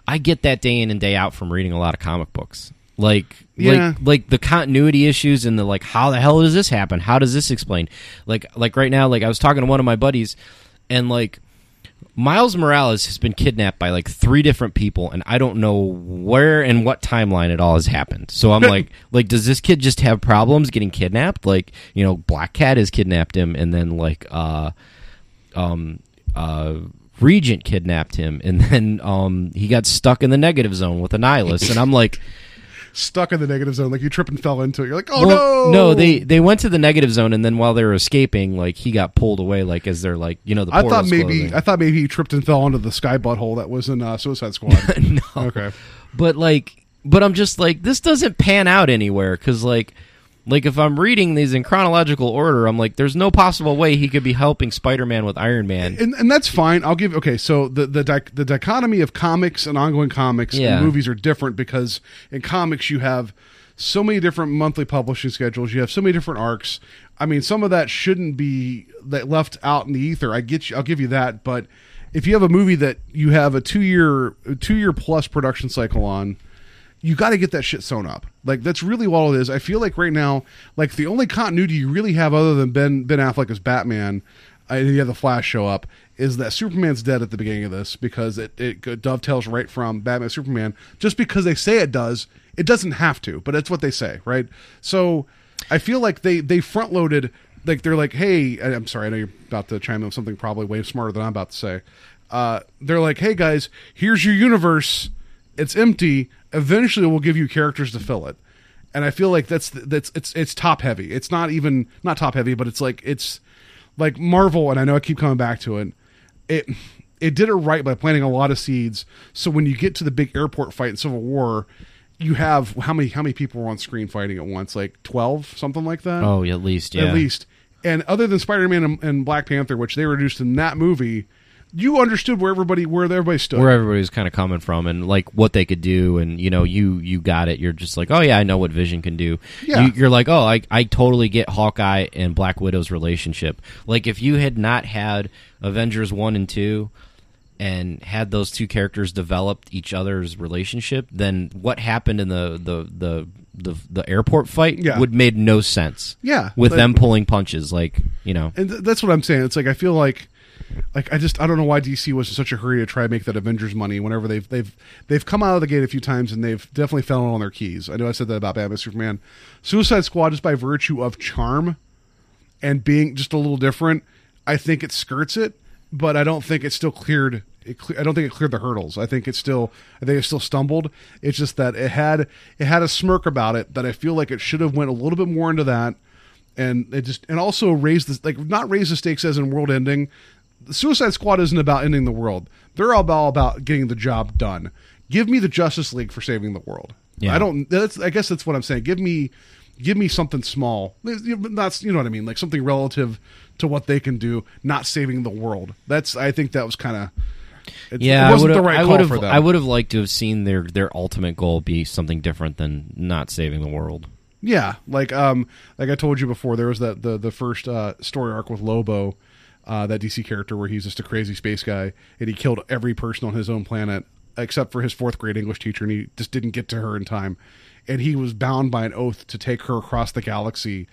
I get that day in and day out from reading a lot of comic books. Like, Yeah. like, like the continuity issues and the like. How the hell does this happen? How does this explain? Like, like right now, like I was talking to one of my buddies, and like Miles Morales has been kidnapped by like three different people, and I don't know where and what timeline it all has happened. So I'm like, like, does this kid just have problems getting kidnapped? Like, you know, Black Cat has kidnapped him, and then like, uh, um, uh, Regent kidnapped him, and then um, he got stuck in the negative zone with Annihilus, and I'm like. Stuck in the negative zone. Like you trip and fell into it. You're like, oh Well, no, no, they they went to the negative zone, and then while they were escaping, like he got pulled away, like as they're like, you know, the I thought maybe. I thought maybe he tripped and fell onto the sky butthole that was in uh, Suicide Squad. no, Okay, but like, but I'm just like, this doesn't pan out anywhere because like, like if I'm reading these in chronological order, I'm like, there's no possible way he could be helping Spider-Man with Iron Man. and and that's fine. I'll give. Okay, so the the dic- the dichotomy of comics and ongoing comics Yeah. and movies are different because in comics you have so many different monthly publishing schedules. You have so many different arcs. I mean, some of that shouldn't be that left out in the ether. I get you. I'll give you that. But if you have a movie that you have a two year two year plus production cycle on. You got to get that shit sewn up. Like that's really all it is. I feel like right now, like the only continuity you really have other than Ben Ben Affleck as Batman, and you have the Flash show up, is that Superman's dead at the beginning of this because it, it dovetails right from Batman Superman. Just because they say it does, it doesn't have to, but it's what they say, right? So I feel like they they front loaded. Like they're like, hey, I'm sorry, I know you're about to chime in with something probably way smarter than I'm about to say. uh, they're like, "Hey guys, here's your universe. It's empty. Eventually, we'll give you characters to fill it." And I feel like that's that's it's it's top heavy. It's not even not top heavy, but it's like it's like Marvel. And I know I keep coming back to it. It it did it right by planting a lot of seeds. So when you get to the big airport fight in Civil War, you have how many how many people were on screen fighting at once? Like twelve, something like that. Oh, at least yeah. At least. And other than Spider Man and, and Black Panther, which they were introduced in that movie, you understood where everybody where everybody stood. where everybody was kind of coming from and like what they could do and you know you you got it you're just like oh yeah i know what vision can do Yeah. you, you're like oh I, I totally get hawkeye and black widow's relationship like if you had not had avengers 1 and 2 and had those two characters developed each other's relationship then what happened in the the the the, the airport fight Yeah. would made no sense Yeah, with but- them pulling punches like you know and th- that's what I'm saying. It's like I feel like, like I just I don't know why DC was in such a hurry to try and make that Avengers money. Whenever they've they've they've come out of the gate a few times and they've definitely fallen on their keys. I know I said that about Batman Superman, Suicide Squad, just by virtue of charm and being just a little different. I think it skirts it, but I don't think it still cleared. It cle- I don't think it cleared the hurdles. I think it still. I think it still stumbled. It's just that it had it had a smirk about it that I feel like it should have went a little bit more into that and it just and also raise the like not raise the stakes as in world ending. The Suicide Squad isn't about ending the world. They're all about, about getting the job done. Give me the Justice League for saving the world. Yeah. I don't. That's I guess that's what I'm saying. Give me give me something small. That's you know what I mean. Like something relative to what they can do, not saving the world. That's I think that was kind of. Yeah, it wasn't I the would right have. for them. I would have liked to have seen their their ultimate goal be something different than not saving the world. Yeah, like um, like I told you before, there was that the the first uh, story arc with Lobo, uh, that DC character where he's just a crazy space guy and he killed every person on his own planet except for his fourth grade English teacher, and he just didn't get to her in time, and he was bound by an oath to take her across the galaxy.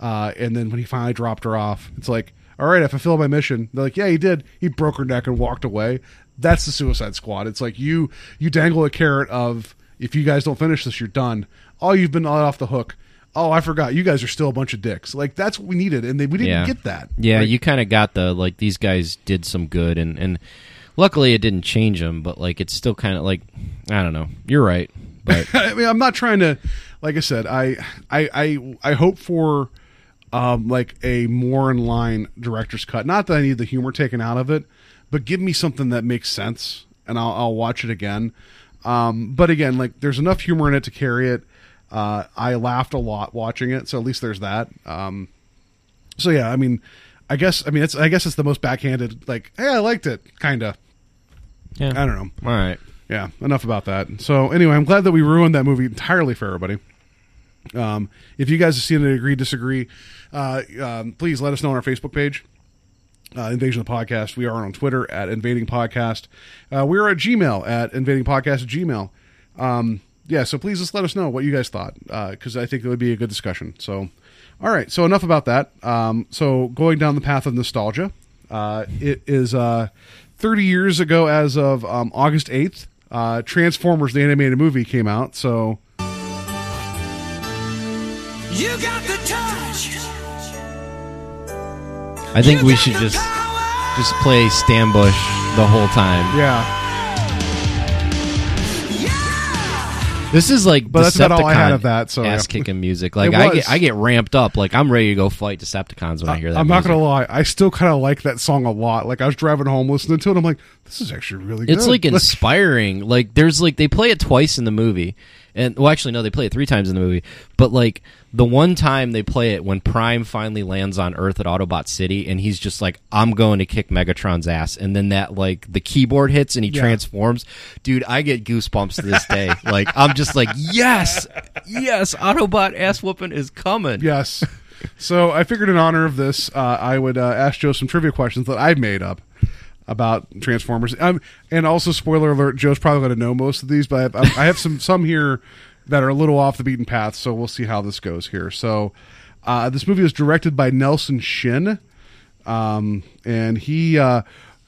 Uh, and then when he finally dropped her off, it's like, all right, I fulfilled my mission. They're like, yeah, he did. He broke her neck and walked away. That's the Suicide Squad. It's like you you dangle a carrot of if you guys don't finish this, you're done. Oh, you've been off the hook. Oh, I forgot. You guys are still a bunch of dicks. Like that's what we needed, and they, we didn't yeah. get that. Yeah, Like, you kind of got the like these guys did some good, and and luckily it didn't change them, but like it's still kind of like I don't know. You're right, but I mean, I'm not trying to. Like I said, I I I, I hope for um, like a more in line director's cut. Not that I need the humor taken out of it, but give me something that makes sense, and I'll, I'll watch it again. Um, but again, like there's enough humor in it to carry it. Uh, I laughed a lot watching it, so at least there's that. Um, so yeah, I mean, I guess I mean it's I guess it's the most backhanded. Like, hey, I liked it, kind of. yeah, I don't know. All right, Yeah, enough about that. So anyway, I'm glad that we ruined that movie entirely for everybody. Um, if you guys have seen it, agree, disagree, uh, um, please let us know on our Facebook page. Uh, Invasion of the Podcast. We are on Twitter at Invading Podcast. Uh, we're at Gmail at Invading Podcast at Gmail. Um, yeah, so please just let us know what you guys thought because I think it would be a good discussion. So, all right, so enough about that. Um, so going down the path of nostalgia, uh, it is uh, 30 years ago as of um, August 8th. Uh, Transformers, the animated movie, came out. So You got the touch. I think we should just just play Stan Bush the whole time. yeah, This is like But that's about all I had of that, so, ass kicking music. Like It I was. get I get ramped up. Like I'm ready to go fight Decepticons when I, hear that. I'm not music. gonna lie, I still kind of like that song a lot. Like I was driving home listening to it, I'm like, this is actually really good. It's like inspiring. like there's like they play it twice in the movie, and well, actually no, they play it three times in the movie. But like the one time they play it when Prime finally lands on Earth at Autobot City, and he's just like, "I'm going to kick Megatron's ass," and then that like the keyboard hits and he Yeah. transforms. Dude, I get goosebumps to this day. like I'm just like, yes, yes, Autobot ass whooping is coming. yes. So I figured in honor of this, uh, I would uh, ask Joe some trivia questions that I've made up about Transformers. Um, and also, spoiler alert: Joe's probably going to know most of these, but I have, I have some some here that are a little off the beaten path. So we'll see how this goes here. So uh, this movie was directed by Nelson Shin, um, and he. Uh,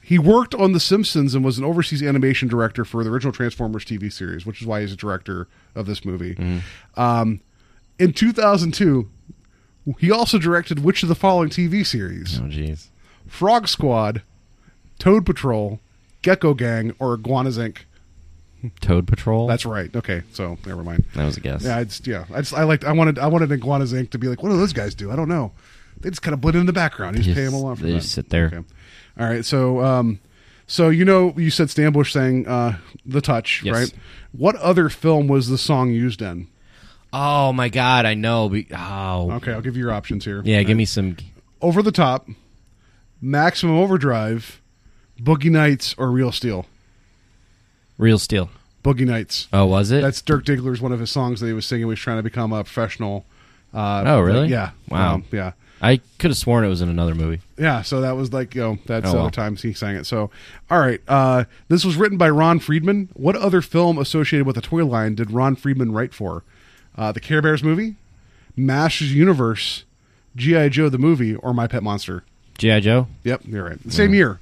he worked on The Simpsons and was an overseas animation director for the original Transformers TV series, which is why he's a director of this movie. Um, in 2002, he also directed which of the following TV series? Oh jeez. Frog Squad, Toad Patrol, Gecko Gang, or Iguanas Inc. Toad Patrol. That's right. Okay, so never mind. that was a guess. Yeah, I just yeah, I just I liked I wanted I wanted Iguanas Inc. to be like, what do those guys do? I don't know. They just kind of blend in the background. You just, Just- pay them along for they that. just sit there. Okay. All right, so um, so you know you said Stan Bush sang uh, "The Touch," Yes. right? What other film was the song used in? Oh my god, I know. Oh, Okay, I'll give you your options here. yeah. Give me some. Over the Top, Maximum Overdrive, Boogie Nights, or Real Steel. Real Steel. Boogie Nights. Oh, was it? That's Dirk Diggler's one of his songs that he was singing. He was trying to become a professional. Uh, Oh, really? Yeah. Wow. Um, yeah. I could have sworn it was in another movie. Yeah, so that was like you know that's Oh, the well. other times he sang it. So, all right, uh, this was written by Ron Friedman. What other film associated with the toy line did Ron Friedman write for? Uh, the Care Bears movie, Masters Universe, GI Joe the movie, or My Pet Monster? GI Joe. Yep, you're right. Same year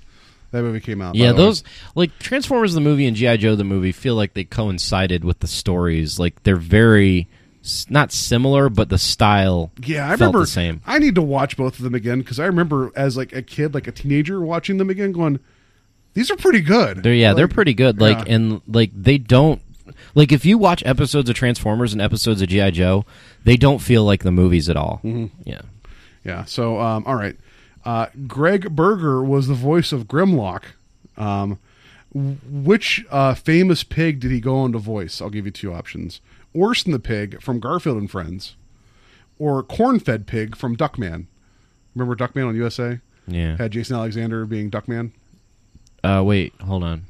that movie came out. Yeah, those like Transformers the movie and GI Joe the movie feel like they coincided with the stories. Like they're very not similar, but the style. Yeah, I remember. the same. I need to watch both of them again because I remember as like a kid, like a teenager, watching them again, going, "These are pretty good." They're yeah, they're pretty good. Like yeah. and like they don't like if you watch episodes of Transformers and episodes of GI Joe, they don't feel like the movies at all. Mm-hmm. Yeah. Yeah. So, um, all right. Uh, Greg Berger was the voice of Grimlock. Um, which uh, famous pig did he go on to voice? I'll give you two options: Orson the pig from Garfield and Friends, or Corn-fed pig from Duckman. Remember Duckman on USA? Yeah. Had Jason Alexander being Duckman. Uh, wait, hold on.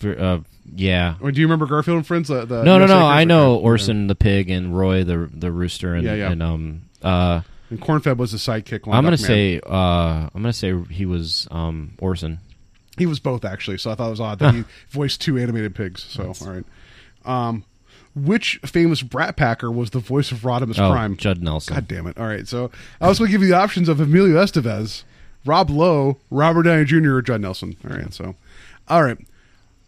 For, uh, yeah. Or do you remember Garfield and Friends? The, the No, no, USA no. Girls? I know. Orson the pig and Roy the the rooster and Yeah, yeah. and um uh And Corn-fed was the sidekick. I'm gonna say uh I'm gonna say he was um Orson. He was both actually, so I thought it was odd that he voiced two animated pigs. So all right. Um, which famous Brat Packer was the voice of Rodimus Oh, Prime? Judd Nelson. God damn it! All right, so I was going to give you the options of Emilio Estevez, Rob Lowe, Robert Downey Jr., or Judd Nelson. All right, so all right.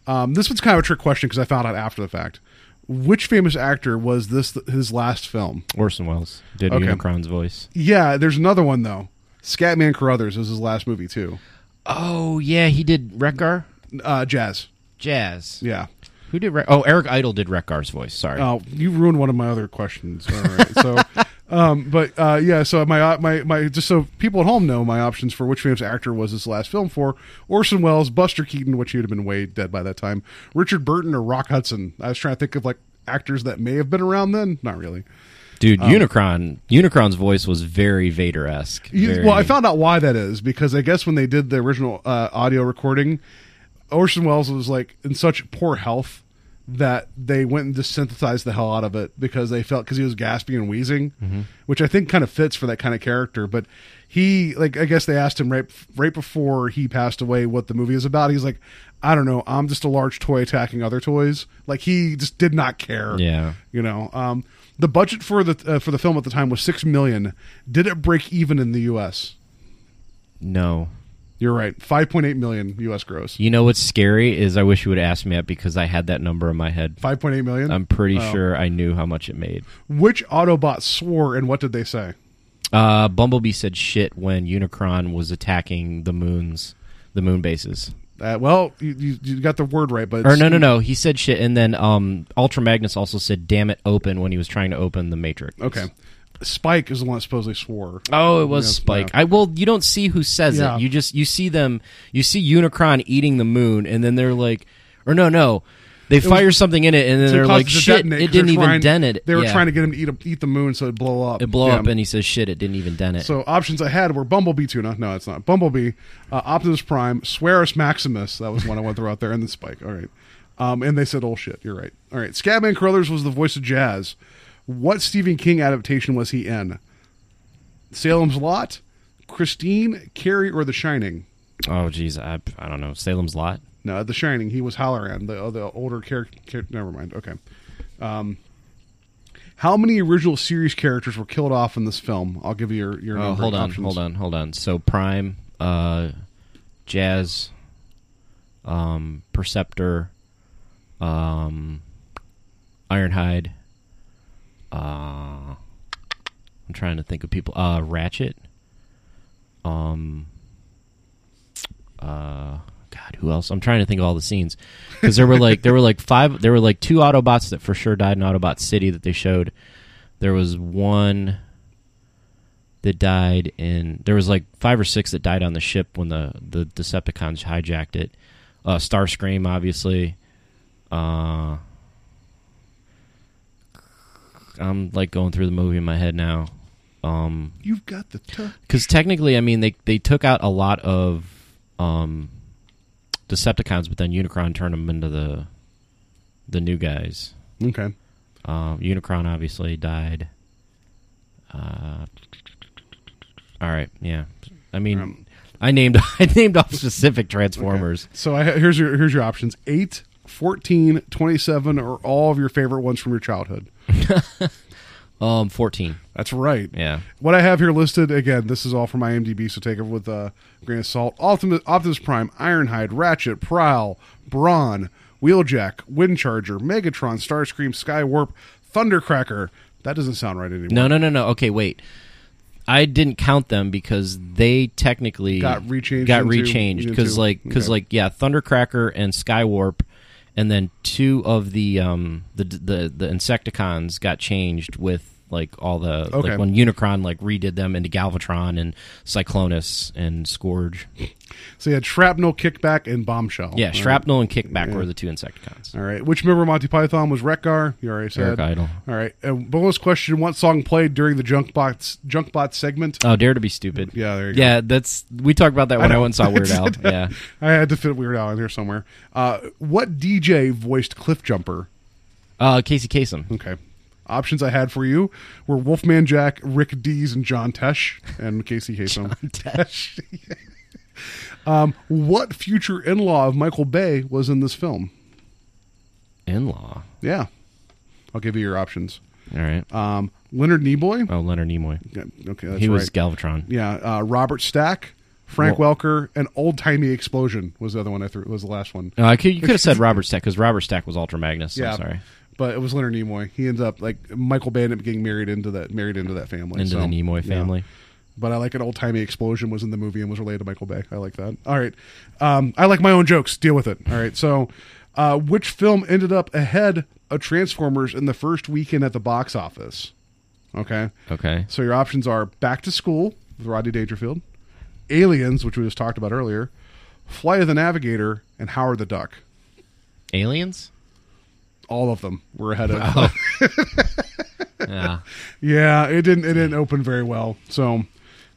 Um, this one's kind of a trick question because I found out after the fact. Which famous actor was this his last film? Orson Welles did Okay. Unicron's voice. Yeah, there's another one though. Scatman Crothers was his last movie too. Oh yeah, he did Wreck-Gar. Uh, jazz. Jazz. Yeah. Who did? Re- oh, Eric Idle did Wreck-Gar's voice. Sorry. Oh, you ruined one of my other questions. All right. So, um, but uh, yeah. So my my my just so people at home know my options for which famous actor was this last film for: Orson Welles, Buster Keaton, which he would have been way dead by that time, Richard Burton, or Rock Hudson. I was trying to think of like actors that may have been around then. Not really. Dude, um, Unicron. Unicron's voice was very Vader esque. Well, I found out why that is because I guess when they did the original uh, audio recording, Orson Welles was like in such poor health that they went and just synthesized the hell out of it because they felt because he was gasping and wheezing, Mhm. which I think kind of fits for that kind of character. But he like I guess they asked him right right before he passed away what the movie is about. He's like, I don't know, I'm just a large toy attacking other toys. Like he just did not care. Yeah. you know. Um, the budget for the uh, for the film at the time was six million. Did it break even in the U.S.? No. You're right. Five point eight million U.S. gross. You know what's scary is I wish you would have asked me that because I had that number in my head. Five point eight million. I'm pretty Oh. sure I knew how much it made. Which Autobot swore and what did they say? Uh, Bumblebee said shit when Unicron was attacking the moons, the moon bases. Uh, well, you, you, you got the word right, but Or no, no, no. He said shit, and then um, Ultra Magnus also said "damn it, open" when he was trying to open the Matrix. Okay, Spike is the one that supposedly swore. Oh, it was Yeah, Spike. yeah. I well, you don't see who says Yeah. it. You just you see them. You see Unicron eating the moon, and then they're like, or no, no, they It was- fire something in it, and then they're like, shit, it they're didn't even trying- dent it. They were trying to get him to eat, a, eat the moon so it'd blow up. it blow up, and he says shit, it didn't even dent it. So options I had were Bumblebee tuna. No, it's not. Bumblebee, uh, Optimus Prime, Swearus Maximus. That was one I went through out there, and then Spike. All right. Um, and they said, "Oh shit, you're right." All right. Scatman Crothers was the voice of Jazz. What Stephen King adaptation was he in? Salem's Lot, Christine, Carrie, or The Shining? oh, geez, I, I don't know. Salem's Lot. No, The Shining. He was Halloran, the the older character. never mind. Okay. Um, how many original series characters were killed off in this film? I'll give you your your Oh, number hold on, options. hold on, hold on. So Prime, uh, Jazz, um, Perceptor, um, Ironhide. Uh, I'm trying to think of people. Uh, Ratchet. Um. Uh, God who else? I'm trying to think of all the scenes because there were like there were like five. There were like two Autobots that for sure died in Autobot City that they showed. There was one that died in. There was like five or six that died on the ship when the the Decepticons hijacked it. Uh, Starscream, obviously. Uh, I'm like going through the movie in my head now. Um, You've got the touch. because technically, I mean, they they took out a lot of um, Decepticons, but then Unicron turned them into the the new guys. Okay. Um, Unicron obviously died. Uh, all right, yeah. I mean, Um, I named I named off specific Transformers. So I, here's your here's your options: 8, 14, 27, or all of your favorite ones from your childhood. Um, fourteen. That's right. Yeah. What I have here listed again, this is all from IMDb, so take it with a grain of salt. Optimus, Optimus Prime, Ironhide, Ratchet, Prowl, Brawn, Wheeljack, Windcharger, Megatron, Starscream, Skywarp, Thundercracker. That doesn't sound right anymore. No, no, no, no. Okay, wait. I didn't count them because they technically Got rechanged Got into- rechanged because, like, because okay. like, yeah, Thundercracker and Skywarp, and then two of the um the the the Insecticons got changed with like all the Okay. like when Unicron like redid them into Galvatron and Cyclonus and Scourge. So you had Shrapnel, Kickback, and Bombshell. Yeah, right. Shrapnel and Kickback Yeah. were the two Insecticons. All right. Which member of Monty Python was Wreck-Gar? You already said. Eric Idle. All right. And bonus question: What song played during the Junkbox Junkbot segment? Oh, Dare to be Stupid. Yeah, there you go. Yeah, that's we talked about that when I, know. went and saw Weird Al. Yeah. I had to fit Weird Al in here somewhere. Uh, what DJ voiced Cliff Jumper? Uh, Casey Kasem. Okay. Options I had for you were Wolfman Jack, Rick Dees, and John Tesh, and Casey Kasem. Tesh. um, what future in-law of Michael Bay was in this film? In-law. Yeah, I'll give you your options. All right. Um, Leonard Nimoy. Oh, Leonard Nimoy. Yeah, Okay, that's he was right. Galvatron. Yeah, uh, Robert Stack, Frank Well- Welker, and Old Timey Explosion was the other one I threw. Was the last one. Could, you could have said Robert Stack because Robert Stack was Ultra Magnus. so yeah, I'm sorry. But it was Leonard Nimoy. He ends up like Michael Bay ended up getting married into that married into that family. Into so, the Nimoy yeah. family. But I like an old timey explosion was in the movie and was related to Michael Bay. I like that. All right, um, I like my own jokes. Deal with it. All right. So, uh, which film ended up ahead of Transformers in the first weekend at the box office? Okay. Okay. So your options are Back to School with Rodney Dangerfield, Aliens, which we just talked about earlier, Flight of the Navigator, and Howard the Duck. Aliens? All of them were ahead of. Oh. yeah. Yeah, it didn't. It didn't open very well. So,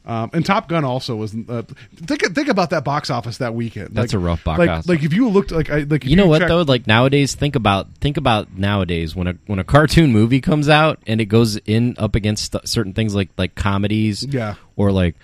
um, and Top Gun also was. Uh, think think about that box office that weekend. That's Like- a rough box like, office. Like if you looked like I like if You know what though? Like nowadays, think about think about nowadays when a when a cartoon movie comes out and it goes in up against st- certain things like like comedies, Yeah. or like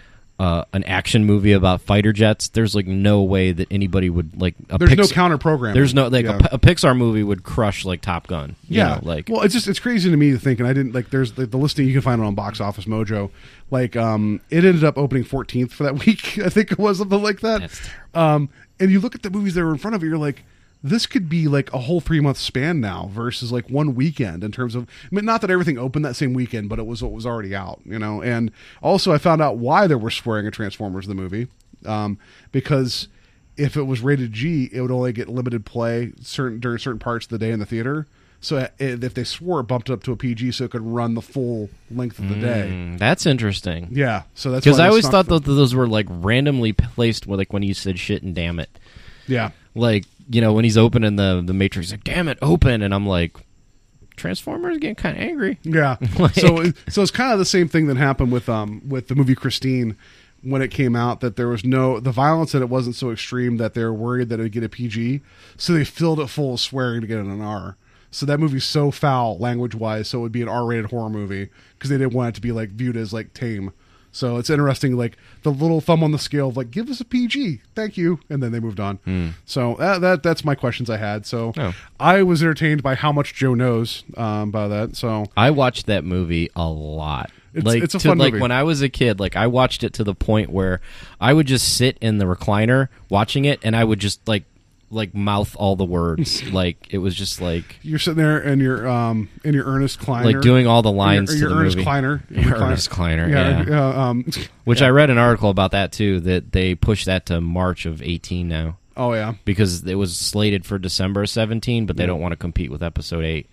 uh, an action movie about fighter jets. There's like no way that anybody would like. A There's no counter program. There's no like Yeah. a, a Pixar movie would crush like Top Gun. you Yeah, know, like well, it's just it's crazy to me to think, and I didn't like. There's the, the listing you can find it on Box Office Mojo. Like, um, it ended up opening 14th for that week. I think it was something like that. Um, and you look at the movies that were in front of you, you're like, this could be like a whole three month span now versus like one weekend in terms of. I mean, not that everything opened that same weekend, but it was what was already out, you know. And also, I found out why there were swearing at Transformers the movie, um, because if it was rated G, it would only get limited play certain during certain parts of the day in the theater. So uh, if they swore, it bumped up to a PG, so it could run the full length of the day. Mm, that's interesting. Yeah, so that's because I always thought them. that those were like randomly placed. Like when you said shit and damn it. Yeah, like you know when he's opening the the Matrix, like damn it, open, and I'm like, Transformers getting kind of angry. Yeah. Like- so so it's kind of the same thing that happened with um with the movie Christine when it came out that there was no the violence that it wasn't so extreme that they were worried that it would get a PG, so they filled it full of swearing to get it an R. So that movie's so foul language wise, so it would be an R rated horror movie because they didn't want it to be like viewed as like tame. So it's interesting, like the little thumb on the scale of like, give us a PG, thank you, and then they moved on. So that, that that's my questions I had. So Oh. I was entertained by how much Joe knows um, by that. So I watched that movie a lot. It's- like it's a to, fun like movie. when I was a kid, like I watched it to the point where I would just sit in the recliner watching it, and I would just like like mouth all the words. like it was just like you're sitting there in your um in your Ernest Kleiner, like doing all the lines Or to your, the Ernest movie. Kleiner, Your Ernest Kleiner, yeah. uh, um, Which I read an article about that too. That they pushed that to March of eighteen now. Oh yeah, because it was slated for December of 17, but they don't want to compete with episode 8.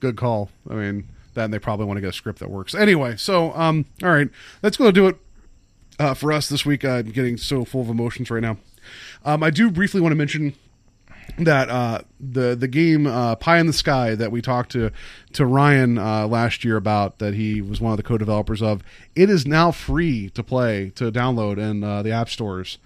good call. I mean, then they probably want to get a script that works. Anyway, so um, all right, let's go do it uh, for us this week. I'm getting so full of emotions right now. Um, I do briefly want to mention that uh, the the game uh, Pie in the Sky that we talked to to Ryan uh, last year about that he was one of the co-developers of. It is now free to play to download in uh, the app stores.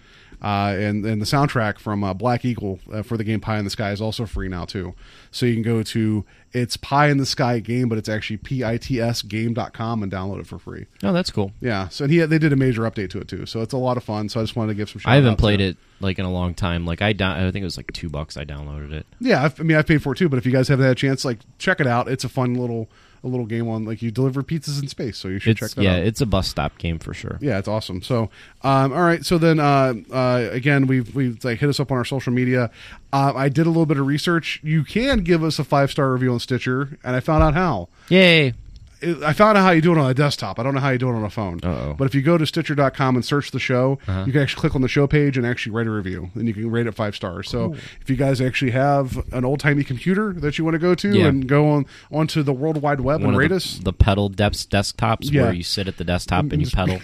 Uh, and and the soundtrack from uh, Black Eagle uh, for the game Pie in the Sky is also free now too. So you can go to it's Pie in the Sky game, but it's actually p i t s game.com and download it for free. Oh, that's cool. Yeah. So and he they did a major update to it too. So it's a lot of fun. So I just wanted to give some. I haven't played it like in a long time. Like I down, I think it was like 2 bucks I downloaded it. Yeah, I've, I mean, I paid for it too. But if you guys haven't had a chance, like check it out. It's a fun little a little game on like you deliver pizzas in space. So you should check It's that yeah, out. it's a bus stop game for sure. Yeah, it's awesome. So, um, all right. So then, uh, uh, again, we've we've like hit us up on our social media. Uh, I did a little bit of research. You can give us a five star review on Stitcher, and I found out how. Yay. I found out how you do it on a desktop. I don't know how you do it on a phone. Uh-oh. But if you go to Stitcher.com and search the show, Uh-huh. you can actually click on the show page and actually write a review, and you can rate it five stars. So if you guys actually have an old timey computer that you want to go to Yeah. and go on onto the World Wide Web One and rate the, us, the pedal depths desktops Yeah. where you sit at the desktop and you pedal.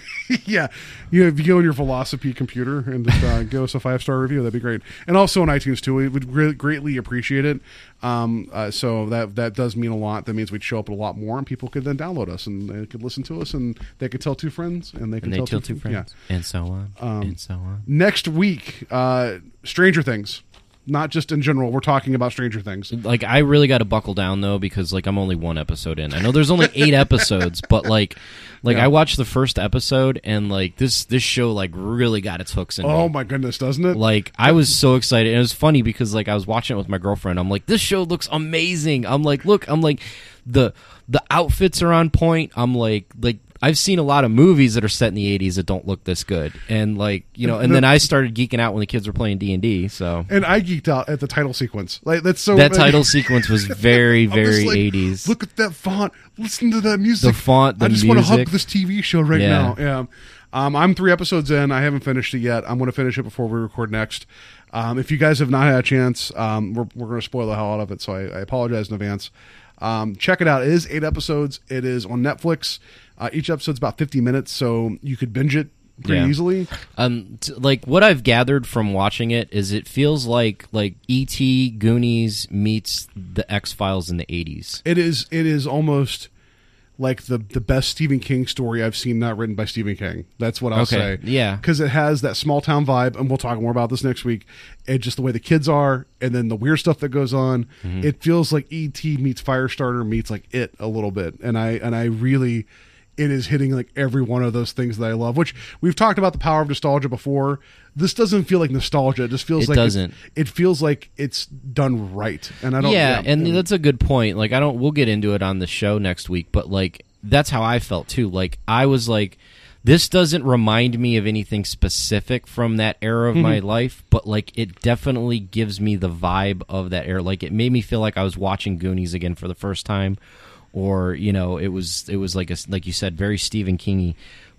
yeah, you if you go on your Velocipede computer and just uh, give us a five star review, that'd be great. And also on iTunes too, we would re- greatly appreciate it. Um, uh, so that that does mean a lot. That means we'd show up a lot more, and people could then download us and they could listen to us, and they could tell two friends, and they could and they tell, tell two fr- friends. And so on. Um, and so on. Next week, uh, Stranger Things. Not just in general. We're talking about Stranger Things. Like I really got to buckle down though because like I'm only one episode in. I know there's only eight episodes, but like, like Yeah. I watched the first episode and like this this show like really got its hooks in. Oh me. my goodness, doesn't it? Like I was so excited. And it was funny because like I was watching it with my girlfriend. I'm like, this show looks amazing. I'm like, look, I'm like, the the outfits are on point. I'm like, like I've seen a lot of movies that are set in the 80s that don't look this good. And like, you know, and then I started geeking out when the kids were playing D and D. So and I geeked out at the title sequence. Like that's so that title sequence was very, very like, 80s. Look at that font. Listen to that music. The font, the I just want to hug this TV show right Yeah. now. Yeah. Um, I'm three episodes in. I haven't finished it yet. I'm going to finish it before we record next. Um, if you guys have not had a chance, um, we're, we're going to spoil the hell out of it. So I, I apologize in advance. Um, check it out. It is eight episodes. It is on Netflix. Uh, each episode's about 50 minutes, so you could binge it pretty Yeah. easily. Um, t- like what I've gathered from watching it is it feels like like E.T. Goonies meets the X Files in the 80s. It is. It is almost like the the best Stephen King story I've seen not written by Stephen King. That's what I'll Okay, say. yeah. because it has that small town vibe, and we'll talk more about this next week. And just the way the kids are, and then the weird stuff that goes on. Mm-hmm. It feels like ET meets Firestarter meets like it a little bit, and I and I really. It is hitting like every one of those things that I love, which we've talked about the power of nostalgia before. This doesn't feel like nostalgia; it just feels It like doesn't. It feels like it's done right, and I don't. yeah, and that's a good point. Like I don't we'll get into it on the show next week, but like that's how I felt too. Like I was like this doesn't remind me of anything specific from that era of my mm-hmm. life, but like it definitely gives me the vibe of that era. Like it made me feel like I was watching Goonies again for the first time or you know, it was it was like a like you said very Stephen Kingy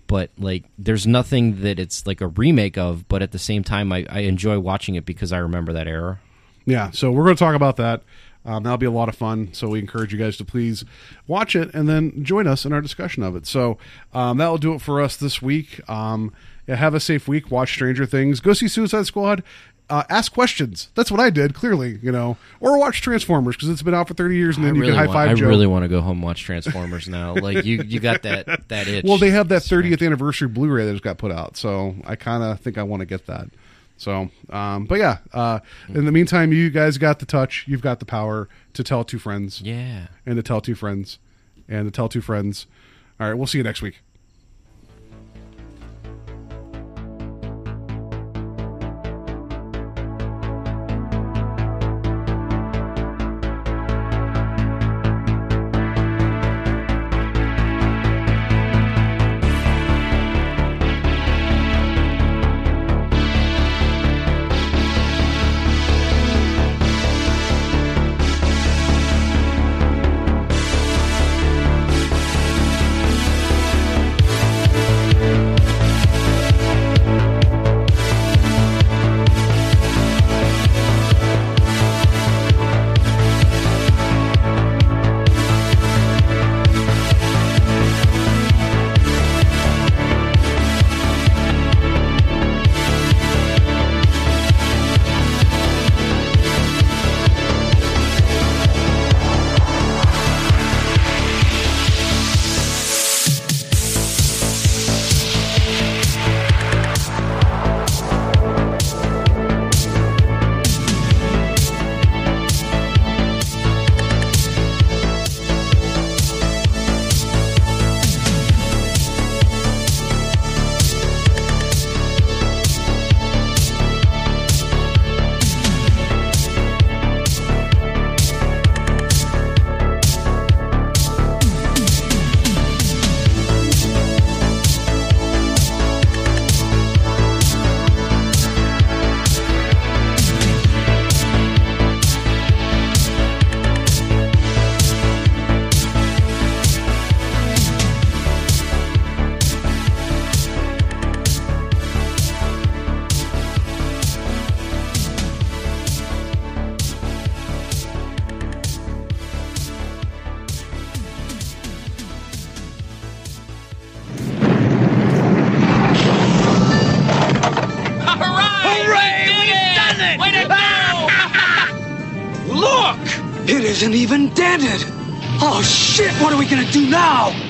but like there's nothing that it's like a remake of, but at the same time I, I enjoy watching it because I remember that era. Yeah, so we're going to talk about that. Um, that'll be a lot of fun. So we encourage you guys to please watch it and then join us in our discussion of it. So um, that'll do it for us this week. Um, yeah, have a safe week. Watch Stranger Things. Go see Suicide Squad. Uh, ask questions. That's what I did. Clearly, you know, or watch Transformers because it's been out for thirty years, and then I you really can high five I Joe. really want to go home and watch Transformers now. Like you, you got that that itch. well, they have that 30th anniversary Blu-ray that just got put out, so I kind of think I want to get that. So, um, but yeah. Uh, in the meantime, you guys got the touch. You've got the power to tell two friends. Yeah. and to tell two friends, and to tell two friends. All right, we'll see you next week. Isn't even dented. Oh shit, what are we gonna do now?